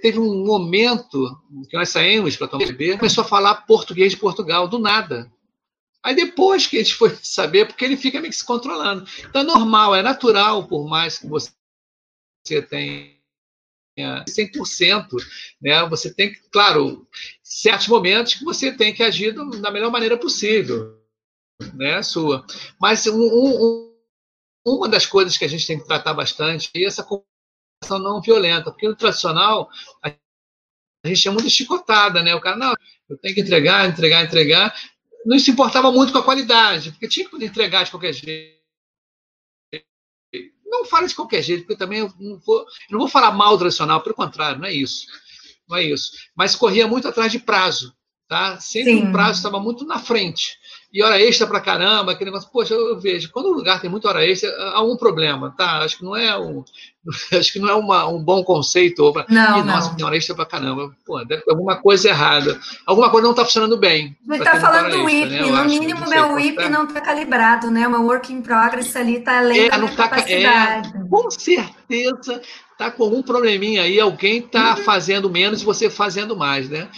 Speaker 1: teve um momento que nós saímos para tomar bebê, começou a falar português de Portugal, do nada. Aí depois que a gente foi saber, porque ele fica meio que se controlando. Então é normal, é natural, por mais que você tenha 100%, né? Você tem que, claro, certos momentos que você tem que agir da melhor maneira possível, né? Sua. Mas um, um, uma das coisas que a gente tem que tratar bastante é essa comunicação não violenta, porque no tradicional a gente é muito chicotada, né? O cara, não, eu tenho que entregar, entregar, entregar. Não se importava muito com a qualidade, porque tinha que entregar de qualquer jeito não fala de qualquer jeito, porque também eu não vou, eu não vou falar mal do tradicional, pelo contrário, não é isso. Não é isso. Mas corria muito atrás de prazo. Tá? Sempre Sim. o prazo estava muito na frente e hora extra pra caramba, aquele negócio. Poxa, eu vejo, quando o lugar tem muita hora extra, há um problema, tá? Acho que não é um, acho que não é uma, um bom conceito. Pra,
Speaker 2: não,
Speaker 1: e, nossa, tem hora extra pra caramba. Pô, deve ter alguma coisa errada. Alguma coisa não está funcionando bem.
Speaker 2: Mas tá falando do WIP, né? no mínimo meu WIP não está calibrado, né? Uma work in progress ali está além é, da não tá, capacidade.
Speaker 1: É, com certeza tá com algum probleminha aí, alguém tá uhum. fazendo menos e você fazendo mais, né?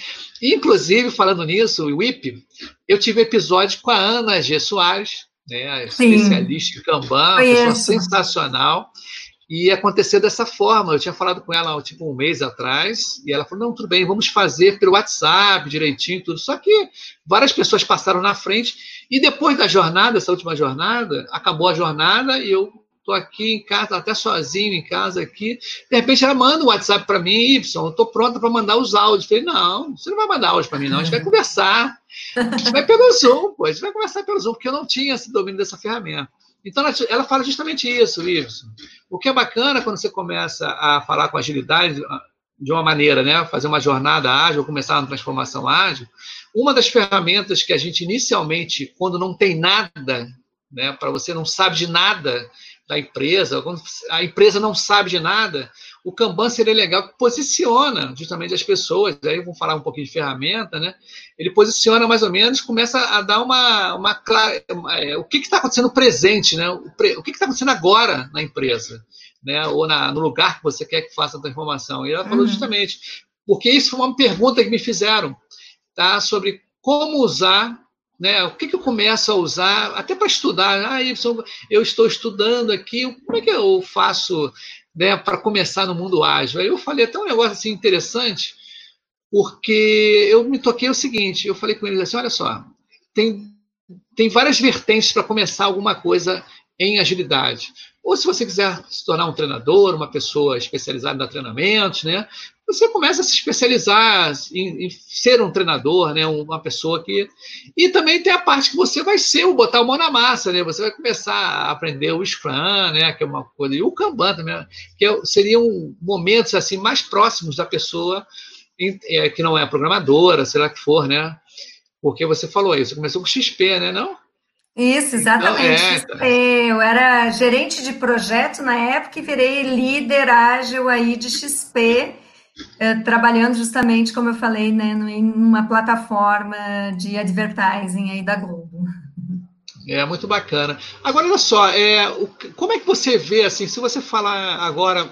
Speaker 1: Inclusive, falando nisso, o WIP, eu tive episódio com a Ana G. Soares, né, especialista em Kanban, pessoa sensacional, e aconteceu dessa forma. Eu tinha falado com ela tipo um mês atrás, e ela falou: não, tudo bem, vamos fazer pelo WhatsApp direitinho, tudo. Só que várias pessoas passaram na frente, e depois da jornada, essa última jornada, acabou a jornada e eu estou aqui em casa, até sozinho em casa aqui. De repente ela manda um WhatsApp para mim, Y, estou pronta para mandar os áudios. Falei, não, você não vai mandar áudio para mim, não, a gente vai conversar. A gente vai pelo Zoom, pô, a gente vai conversar pelo Zoom, porque eu não tinha esse domínio dessa ferramenta. Então ela, ela fala justamente isso, Y. O que é bacana quando você começa a falar com agilidade de uma maneira, né, fazer uma jornada ágil, começar uma transformação ágil, uma das ferramentas que a gente inicialmente, quando não tem nada, né, para você não sabe de nada, da empresa, quando a empresa não sabe de nada, o Kanban seria legal que posiciona justamente as pessoas, aí vamos falar um pouquinho de ferramenta, né? Ele posiciona mais ou menos, começa a dar uma, uma, uma é, o que está acontecendo presente, né? O, pre, o que está acontecendo agora na empresa, né? Ou na, no lugar que você quer que faça a transformação. E ela falou uhum. justamente, porque isso foi uma pergunta que me fizeram, tá? Sobre como usar né? O que, que eu começo a usar, até para estudar? Ah, eu estou estudando aqui, como é que eu faço né, para começar no mundo ágil? Aí eu falei até um negócio assim interessante, porque eu me toquei o seguinte: eu falei com eles assim, olha só, tem, tem várias vertentes para começar alguma coisa em agilidade. Ou se você quiser se tornar um treinador, uma pessoa especializada em treinamentos, né? Você começa a se especializar em, em, ser um treinador, né? Uma pessoa que. E também tem a parte que você vai ser o botar a mão na massa, né? Você vai começar a aprender o Scrum, né? Que é uma coisa. E o Kanban também, que é, seriam momentos assim mais próximos da pessoa é, que não é programadora, sei lá que for, né? Porque você falou isso, começou com XP, né? Não?
Speaker 2: Isso, exatamente. Então, é, eu era gerente de projeto na época e virei líder ágil aí de XP, trabalhando justamente, como eu falei, né, em uma plataforma de advertising aí da Globo.
Speaker 1: É muito bacana. Agora, olha só, é, o, como é que você vê, assim, se você falar agora,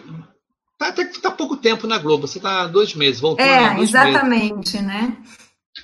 Speaker 1: tá, tá, tá pouco tempo na Globo, você está dois meses, voltou
Speaker 2: É, exatamente, meses. né?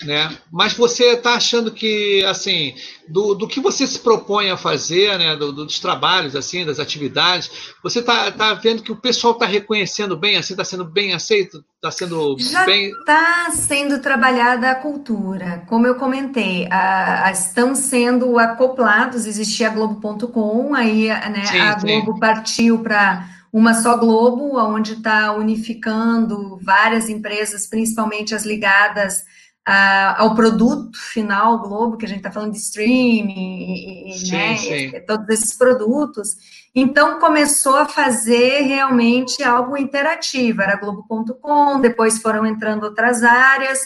Speaker 1: Né? Mas você está achando que, assim, do, do que você se propõe a fazer, né? Do, dos trabalhos, assim, das atividades, você está tá vendo que o pessoal está reconhecendo bem, assim, está sendo bem aceito, está sendo
Speaker 2: Já
Speaker 1: bem.
Speaker 2: Está sendo trabalhada a cultura, como eu comentei, a, a, estão sendo acoplados. Existia a Globo.com, aí, né? Sim, a Globo sim. partiu para uma só Globo, onde está unificando várias empresas, principalmente as ligadas a, ao produto final Globo, que a gente está falando de streaming, e, sim, né, sim. todos esses produtos. Então começou a fazer realmente algo interativo. Era Globo.com, depois foram entrando outras áreas,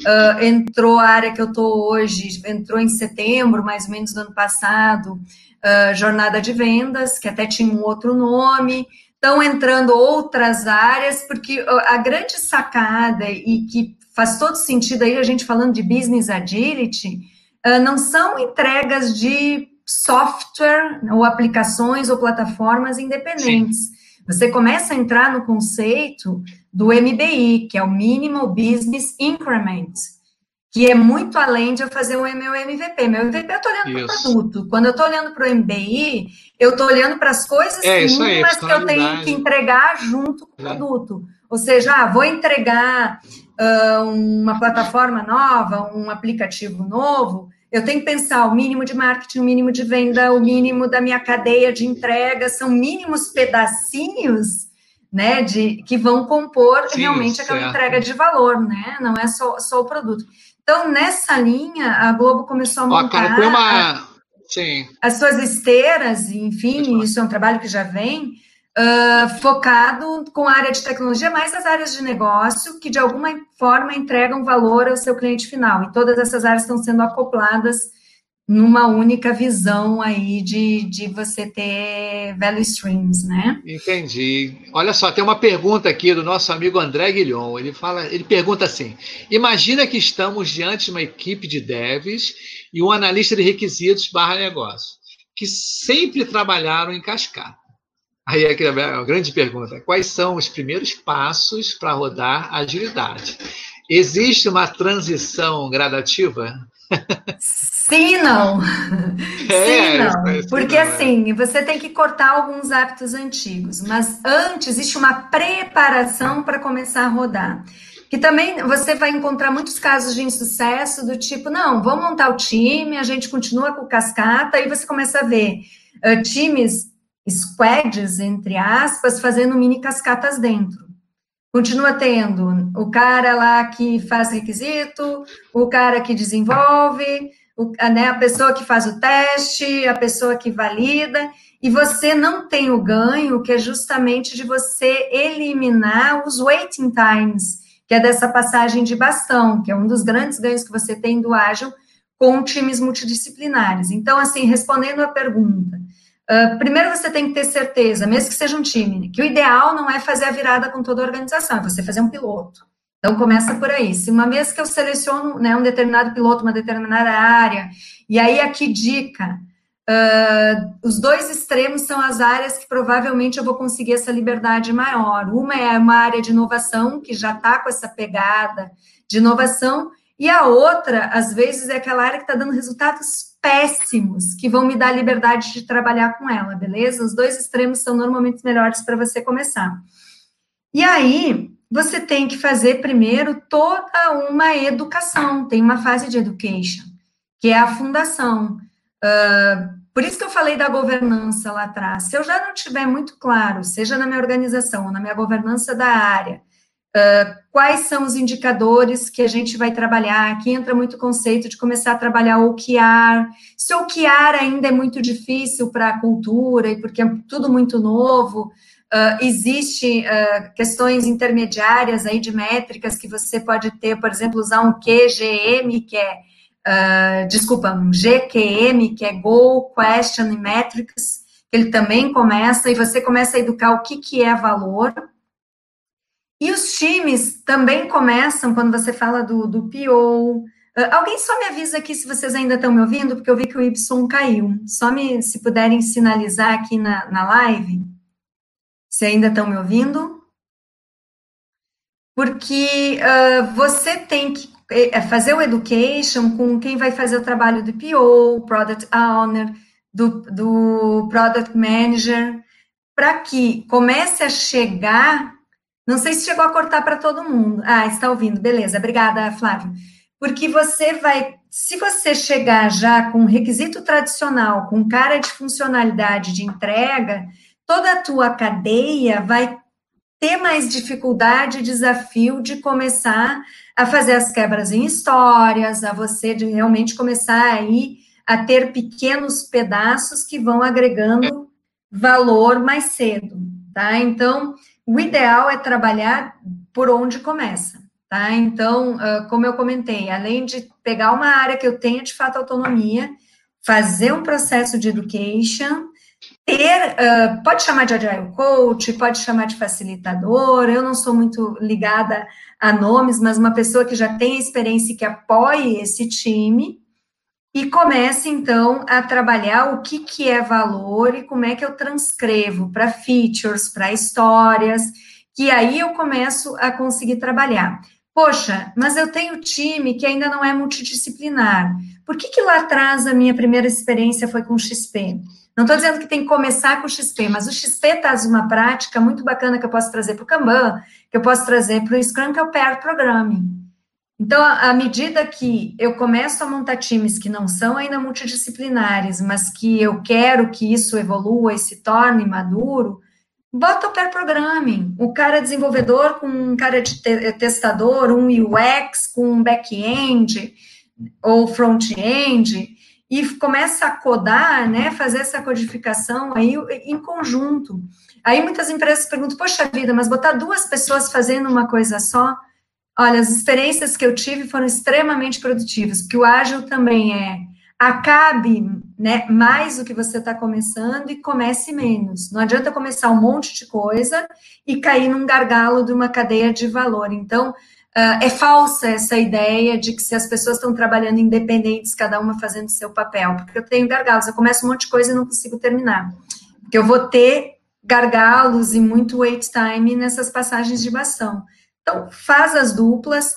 Speaker 2: uh, entrou a área que eu estou hoje, entrou em setembro, mais ou menos do ano passado, uh, jornada de vendas, que até tinha um outro nome. Estão entrando outras áreas, porque a grande sacada e que faz todo sentido aí a gente falando de business agility, uh, não são entregas de software ou aplicações ou plataformas independentes. Sim. Você começa a entrar no conceito do MBI, que é o Minimal Business Increment, que é muito além de eu fazer o meu MVP. Meu MVP eu estou olhando para o produto. Quando eu estou olhando para o MBI, eu estou olhando para as coisas é, mínimas que eu tenho que entregar junto com o é. produto. Ou seja, ah, vou entregar uma plataforma nova, um aplicativo novo, eu tenho que pensar o mínimo de marketing, o mínimo de venda, o mínimo da minha cadeia de entrega, são mínimos pedacinhos, né, de que vão compor Sim, realmente certo. aquela entrega de valor, né? Não é só, só o produto. Então, nessa linha, a Globo começou a montar Ó, cara, uma... a, as suas esteiras, enfim, isso é um trabalho que já vem, uh, focado com a área de tecnologia, mais as áreas de negócio, que de alguma forma entregam valor ao seu cliente final. E todas essas áreas estão sendo acopladas numa única visão aí de, de você ter value streams, né?
Speaker 1: Entendi. Olha só, tem uma pergunta aqui do nosso amigo André Guilhom. Ele fala, ele pergunta assim: imagina que estamos diante de uma equipe de devs e um analista de requisitos barra negócio, que sempre trabalharam em cascata. Aí é a grande pergunta: quais são os primeiros passos para rodar agilidade? Existe uma transição gradativa?
Speaker 2: Sim, não. É, Sim, não. É, Porque assim, você tem que cortar alguns hábitos antigos, mas antes existe uma preparação para começar a rodar. Que também você vai encontrar muitos casos de insucesso do tipo, não, vamos montar o time, a gente continua com cascata, e você começa a ver uh, times squads, entre aspas, fazendo mini cascatas dentro. Continua tendo o cara lá que faz requisito, o cara que desenvolve, o, né, a pessoa que faz o teste, a pessoa que valida, e você não tem o ganho, que é justamente de você eliminar os waiting times, que é dessa passagem de bastão, que é um dos grandes ganhos que você tem do ágil com times multidisciplinares. Então, assim, respondendo a pergunta, Uh, primeiro você tem que ter certeza, mesmo que seja um time, que o ideal não é fazer a virada com toda a organização, é você fazer um piloto. Então começa por aí. Se uma vez que eu seleciono né, um determinado piloto, uma determinada área, e aí aqui dica, uh, os dois extremos são as áreas que provavelmente eu vou conseguir essa liberdade maior. Uma é uma área de inovação, que já está com essa pegada de inovação, e a outra, às vezes, é aquela área que está dando resultados péssimos que vão me dar liberdade de trabalhar com ela, beleza? Os dois extremos são normalmente melhores para você começar. E aí, você tem que fazer primeiro toda uma educação, tem uma fase de education, que é a fundação. Uh, por isso que eu falei da governança lá atrás. Se eu já não tiver muito claro, seja na minha organização ou na minha governança da área, Uh, quais são os indicadores que a gente vai trabalhar? Aqui entra muito o conceito de começar a trabalhar o OKR. Se o OKR ainda é muito difícil para a cultura e porque é tudo muito novo, uh, existe uh, questões intermediárias aí de métricas que você pode ter, por exemplo, usar um QGM, que é, desculpa, um GQM, que é Goal, Question e Metrics, ele também começa, e você começa a educar o que, que é valor, e os times também começam, quando você fala do, do PO. Uh, alguém só me avisa aqui se vocês ainda estão me ouvindo, porque eu vi que o Y caiu. Só me, se puderem sinalizar aqui na, na live, se ainda estão me ouvindo. Porque uh, você tem que é, fazer o education com quem vai fazer o trabalho do PO, Product Owner, do, do Product Manager, para que comece a chegar não sei se chegou a cortar para todo mundo. Ah, está ouvindo. Beleza, obrigada, Flávio. Porque você vai, se você chegar já com requisito tradicional, com cara de funcionalidade de entrega, toda a tua cadeia vai ter mais dificuldade e desafio de começar a fazer as quebras em histórias, a você de realmente começar aí a ter pequenos pedaços que vão agregando valor mais cedo, tá? Então, o ideal é trabalhar por onde começa, tá? Então, como eu comentei, além de pegar uma área que eu tenha de fato autonomia, fazer um processo de education, ter, pode chamar de agile coach, pode chamar de facilitador, eu não sou muito ligada a nomes, mas uma pessoa que já tem experiência e que apoie esse time, e comece, então, a trabalhar o que, que é valor e como é que eu transcrevo para features, para histórias, que aí eu começo a conseguir trabalhar. Poxa, mas eu tenho time que ainda não é multidisciplinar. Por que, que lá atrás a minha primeira experiência foi com XP? Não estou dizendo que tem que começar com o XP, mas o XP traz uma prática muito bacana que eu posso trazer para o Kanban, que eu posso trazer para o Scrum, que é o pair programming. Então, à medida que eu começo a montar times que não são ainda multidisciplinares, mas que eu quero que isso evolua e se torne maduro, bota o pair programming. O cara desenvolvedor com um cara de testador, um UX com um back-end ou front-end, e começa a codar, né, fazer essa codificação aí em conjunto. Aí muitas empresas perguntam, poxa vida, mas botar duas pessoas fazendo uma coisa só? Olha, as experiências que eu tive foram extremamente produtivas, porque o ágil também é acabe né, mais o que você está começando e comece menos. Não adianta começar um monte de coisa e cair num gargalo de uma cadeia de valor. Então, Uh, é falsa essa ideia de que se as pessoas estão trabalhando independentes, cada uma fazendo seu papel, porque eu tenho gargalos, eu começo um monte de coisa e não consigo terminar. Porque eu vou ter gargalos e muito wait time nessas passagens de bastão. Então, faz as duplas,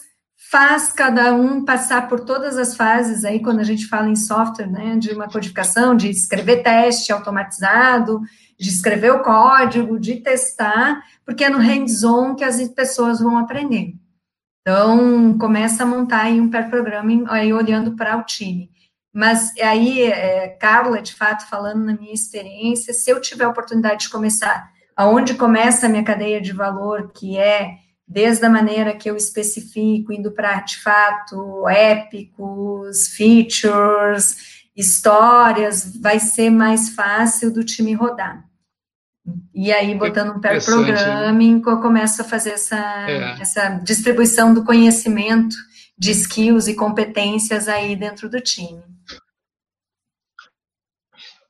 Speaker 2: faz cada um passar por todas as fases aí, quando a gente fala em software, né, de uma codificação, de escrever teste automatizado, de escrever o código, de testar, porque é no hands-on que as pessoas vão aprender. Então, começa a montar aí um pair programming aí olhando para o time. Mas aí, é, Carla, de fato, falando na minha experiência, se eu tiver a oportunidade de começar aonde começa a minha cadeia de valor, que é desde a maneira que eu especifico, indo para artefato, épicos, features, histórias, vai ser mais fácil do time rodar. E aí, botando um pair programming, eu começo a fazer essa, é. essa distribuição do conhecimento, de skills e competências aí dentro do time.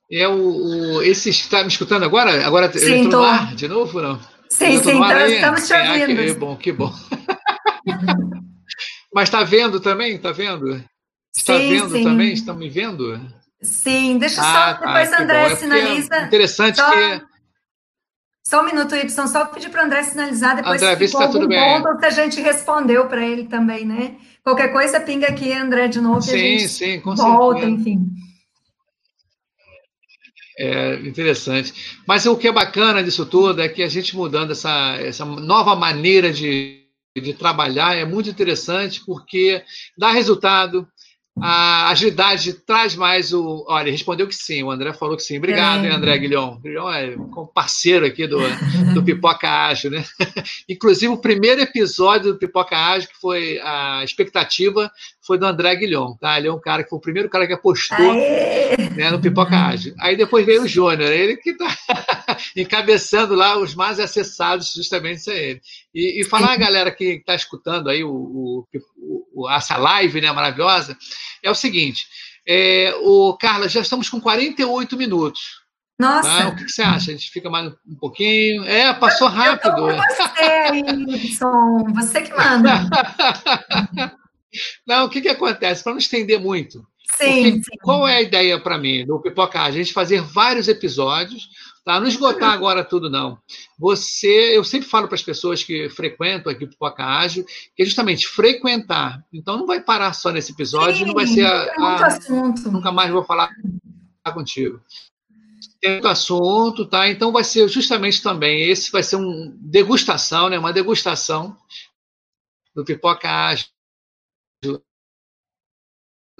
Speaker 1: É o, o esse está me escutando agora? Agora
Speaker 2: sim, entrou
Speaker 1: no ar de novo, não?
Speaker 2: Sim, sim, então estamos te ouvindo.
Speaker 1: Ah, que bom, que bom. Mas está vendo também? Está vendo? Está sim, vendo sim. também? Estão me vendo?
Speaker 2: Sim, deixa ah, só, tá, depois tá, André é sinaliza.
Speaker 1: É interessante só... que
Speaker 2: só um minuto, Edson, só pedir para o André sinalizar depois
Speaker 1: André, se ficou tá tudo bem.
Speaker 2: ponto se a gente respondeu para ele também, né? Qualquer coisa, pinga aqui, André, de novo.
Speaker 1: Sim, sim, com
Speaker 2: volta, certeza. enfim.
Speaker 1: É interessante. Mas o que é bacana disso tudo é que a gente mudando essa, essa nova maneira de, de trabalhar é muito interessante porque dá resultado, a agilidade traz mais o. Olha, respondeu que sim, o André falou que sim. Obrigado, é. André Guilhom. Guilhom é um parceiro aqui do, do Pipoca Ágil, né? Inclusive, o primeiro episódio do Pipoca Ágil, que foi a expectativa, foi do André Guilhom, tá? Ele é um cara que foi o primeiro cara que apostou né, no Pipoca Ágil. Aí depois veio o Júnior, ele que está encabeçando lá os mais acessados, justamente isso aí. E, e falar a galera que está escutando aí o, o, o, essa live né, maravilhosa, é o seguinte: é, o Carla, já estamos com 48 minutos.
Speaker 2: Nossa! Tá?
Speaker 1: O que, você acha? A gente fica mais um pouquinho? É, passou rápido.
Speaker 2: Eu você, Wilson. Você que manda.
Speaker 1: Não, o que, que acontece? Para não estender muito.
Speaker 2: Sim, sim.
Speaker 1: Qual é a ideia para mim no Pipoca? A gente fazer vários episódios Tá? Não esgotar agora tudo, não. Você, eu sempre falo para as pessoas que frequentam aqui o Pipoca Ágil, que é justamente frequentar. Então não vai parar só nesse episódio, Sim, não vai ser a, a,
Speaker 2: assunto.
Speaker 1: nunca mais vou falar contigo. Tem muito assunto, tá? Então vai ser justamente também esse vai ser um degustação, né? Uma degustação do Pipoca Ágil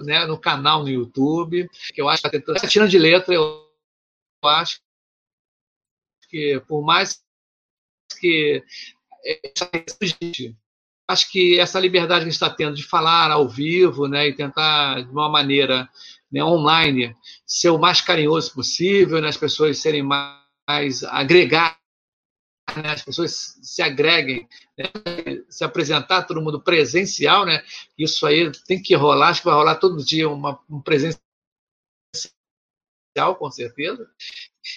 Speaker 1: né, no canal no YouTube, que eu acho que está tentando, tá tirando de letra, eu acho por mais que acho que essa liberdade que a gente está tendo de falar ao vivo, né, e tentar de uma maneira né, online ser o mais carinhoso possível, né, as pessoas serem mais, mais agregar, né, as pessoas se agreguem, né, se apresentar todo mundo presencial, né, isso aí tem que rolar, acho que vai rolar todo dia uma, um presencial, com certeza.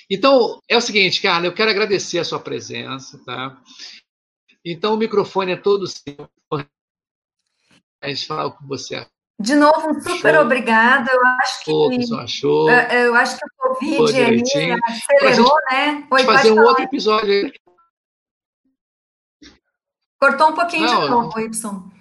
Speaker 1: Então, é o seguinte, Carla, eu quero agradecer a sua presença, tá? Então, o microfone é todo seu. A gente fala que você
Speaker 2: de novo, um super achou. obrigada. Eu acho que.
Speaker 1: Pô, achou.
Speaker 2: Eu acho que o Covid aí acelerou, né?
Speaker 1: Oi, fazer um falar. outro episódio aí.
Speaker 2: Cortou um pouquinho não, de novo, Y.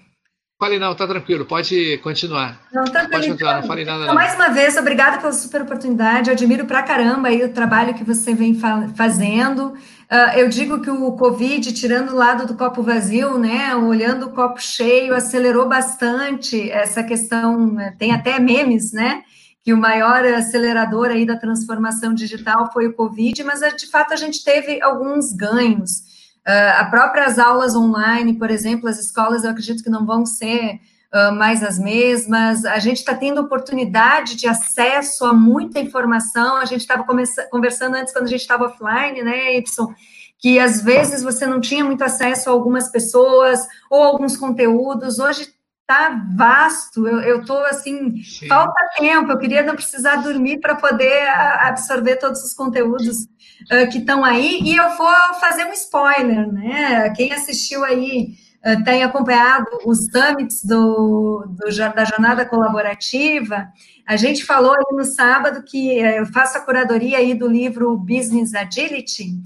Speaker 1: Falei, não, tá tranquilo, pode continuar.
Speaker 2: Não, tranquilo.
Speaker 1: Pode continuar, não falei nada.
Speaker 2: Então, mais uma vez, obrigada pela super oportunidade. Eu admiro pra caramba aí o trabalho que você vem fa fazendo. Uh, eu digo que o Covid, tirando o lado do copo vazio, né, olhando o copo cheio, acelerou bastante essa questão. Né, tem até memes, né? Que o maior acelerador aí da transformação digital foi o Covid, mas de fato a gente teve alguns ganhos. Uh, as próprias aulas online, por exemplo, as escolas eu acredito que não vão ser uh, mais as mesmas. A gente está tendo oportunidade de acesso a muita informação. A gente estava conversando antes quando a gente estava offline, né, Edson? Que às vezes você não tinha muito acesso a algumas pessoas ou alguns conteúdos. Hoje tá vasto. Eu estou assim, Sim. falta tempo. Eu queria não precisar dormir para poder absorver todos os conteúdos uh, que estão aí. E eu vou fazer um spoiler, né? Quem assistiu aí uh, tem acompanhado os summits do, do, da jornada colaborativa. A gente falou aí no sábado que uh, eu faço a curadoria aí do livro Business Agility.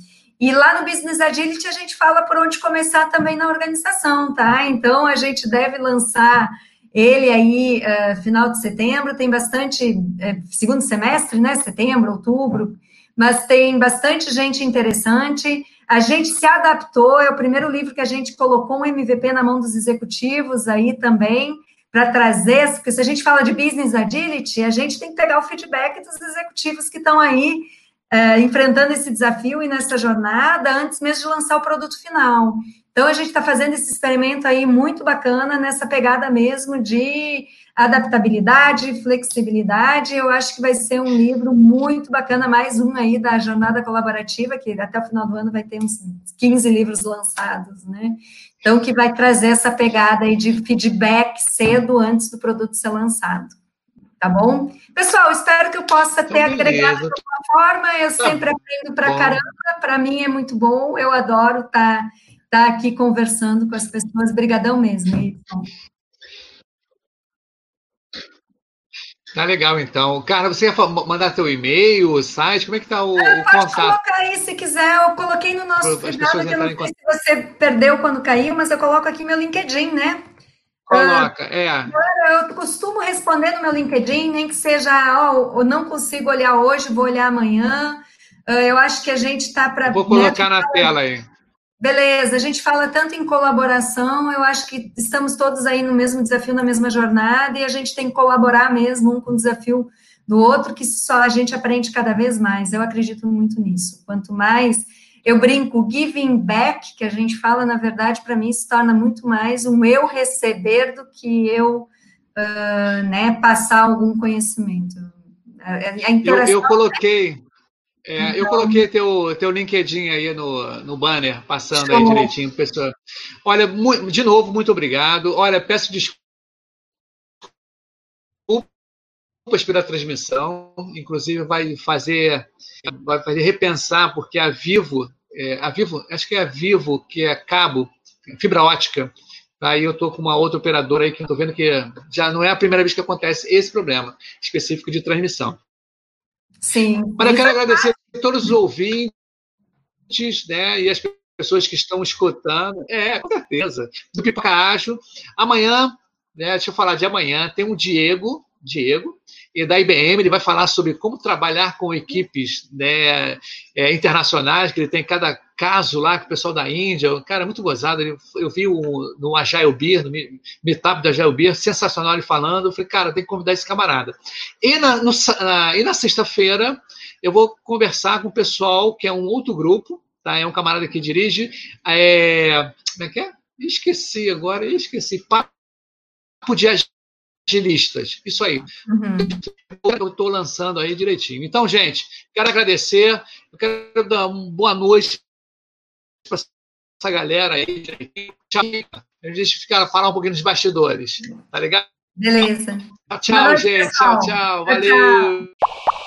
Speaker 2: E lá no Business Agility a gente fala por onde começar também na organização, tá? Então a gente deve lançar ele aí uh, final de setembro, tem bastante, uh, segundo semestre, né? Setembro, outubro, mas tem bastante gente interessante. A gente se adaptou, é o primeiro livro que a gente colocou um MVP na mão dos executivos aí também, para trazer, porque se a gente fala de business agility, a gente tem que pegar o feedback dos executivos que estão aí é, enfrentando esse desafio e nessa jornada antes mesmo de lançar o produto final. Então, a gente está fazendo esse experimento aí muito bacana nessa pegada mesmo de adaptabilidade, flexibilidade. Eu acho que vai ser um livro muito bacana, mais um aí da jornada colaborativa, que até o final do ano vai ter uns 15 livros lançados, né? Então, que vai trazer essa pegada aí de feedback cedo antes do produto ser lançado. Tá bom? Pessoal, espero que eu possa ter então, agregado de alguma forma. Eu tá sempre aprendo para caramba. Para mim é muito bom. Eu adoro estar tá, tá aqui conversando com as pessoas. Obrigadão mesmo, Edson.
Speaker 1: Tá legal, então. Cara, você ia mandar teu e-mail, o site, como é que tá o,
Speaker 2: ah,
Speaker 1: o contato?
Speaker 2: colocar aí, se quiser, eu coloquei no nosso cuidado, que eu não sei se você perdeu quando caiu, mas eu coloco aqui meu LinkedIn, né?
Speaker 1: Coloca,
Speaker 2: é. Eu costumo responder no meu LinkedIn, nem que seja, ó, eu não consigo olhar hoje, vou olhar amanhã. Ah, eu acho que a gente está para.
Speaker 1: Vou colocar né, na tela aí.
Speaker 2: Beleza, a gente fala tanto em colaboração, eu acho que estamos todos aí no mesmo desafio, na mesma jornada, e a gente tem que colaborar mesmo um com o desafio do outro, que só a gente aprende cada vez mais. Eu acredito muito nisso. Quanto mais eu brinco, giving back, que a gente fala, na verdade, para mim se torna muito mais um eu receber do que eu uh, né, passar algum conhecimento.
Speaker 1: A, a eu, eu coloquei. É, então, eu coloquei teu, teu LinkedIn aí no, no banner, passando aí direitinho, pessoal. Olha, de novo, muito obrigado. Olha, peço desculpas pela transmissão, inclusive vai fazer, vai fazer repensar, porque a Vivo, é, a Vivo, acho que é a Vivo, que é cabo, fibra ótica, Aí eu estou com uma outra operadora aí que eu estou vendo que já não é a primeira vez que acontece esse problema específico de transmissão.
Speaker 2: Sim.
Speaker 1: Mas eu quero agradecer a todos os ouvintes, né, e as pessoas que estão escutando. É, com certeza. Do Pipoca Acho. Amanhã, né, deixa eu falar de amanhã, tem um Diego, Diego, e da IBM, ele vai falar sobre como trabalhar com equipes né, é, internacionais, que ele tem cada caso lá com o pessoal da Índia, cara, muito gozado. Eu vi o, no Agile Beer, no meetup do Agile Beer, sensacional ele falando. Eu falei, cara, tem que convidar esse camarada. E na, no, na, e na sexta-feira, eu vou conversar com o pessoal, que é um outro grupo, tá? É um camarada que dirige. É, como é que é? Esqueci agora, esqueci. Papo de agilistas. Isso aí. Uhum. Eu estou lançando aí direitinho. Então, gente, quero agradecer. Eu quero dar uma boa noite para essa galera aí. Tchau. A gente fica falar um pouquinho dos bastidores. Tá ligado?
Speaker 2: Beleza.
Speaker 1: Tchau, tchau gente. Tchau, tchau. Valeu. Tchau.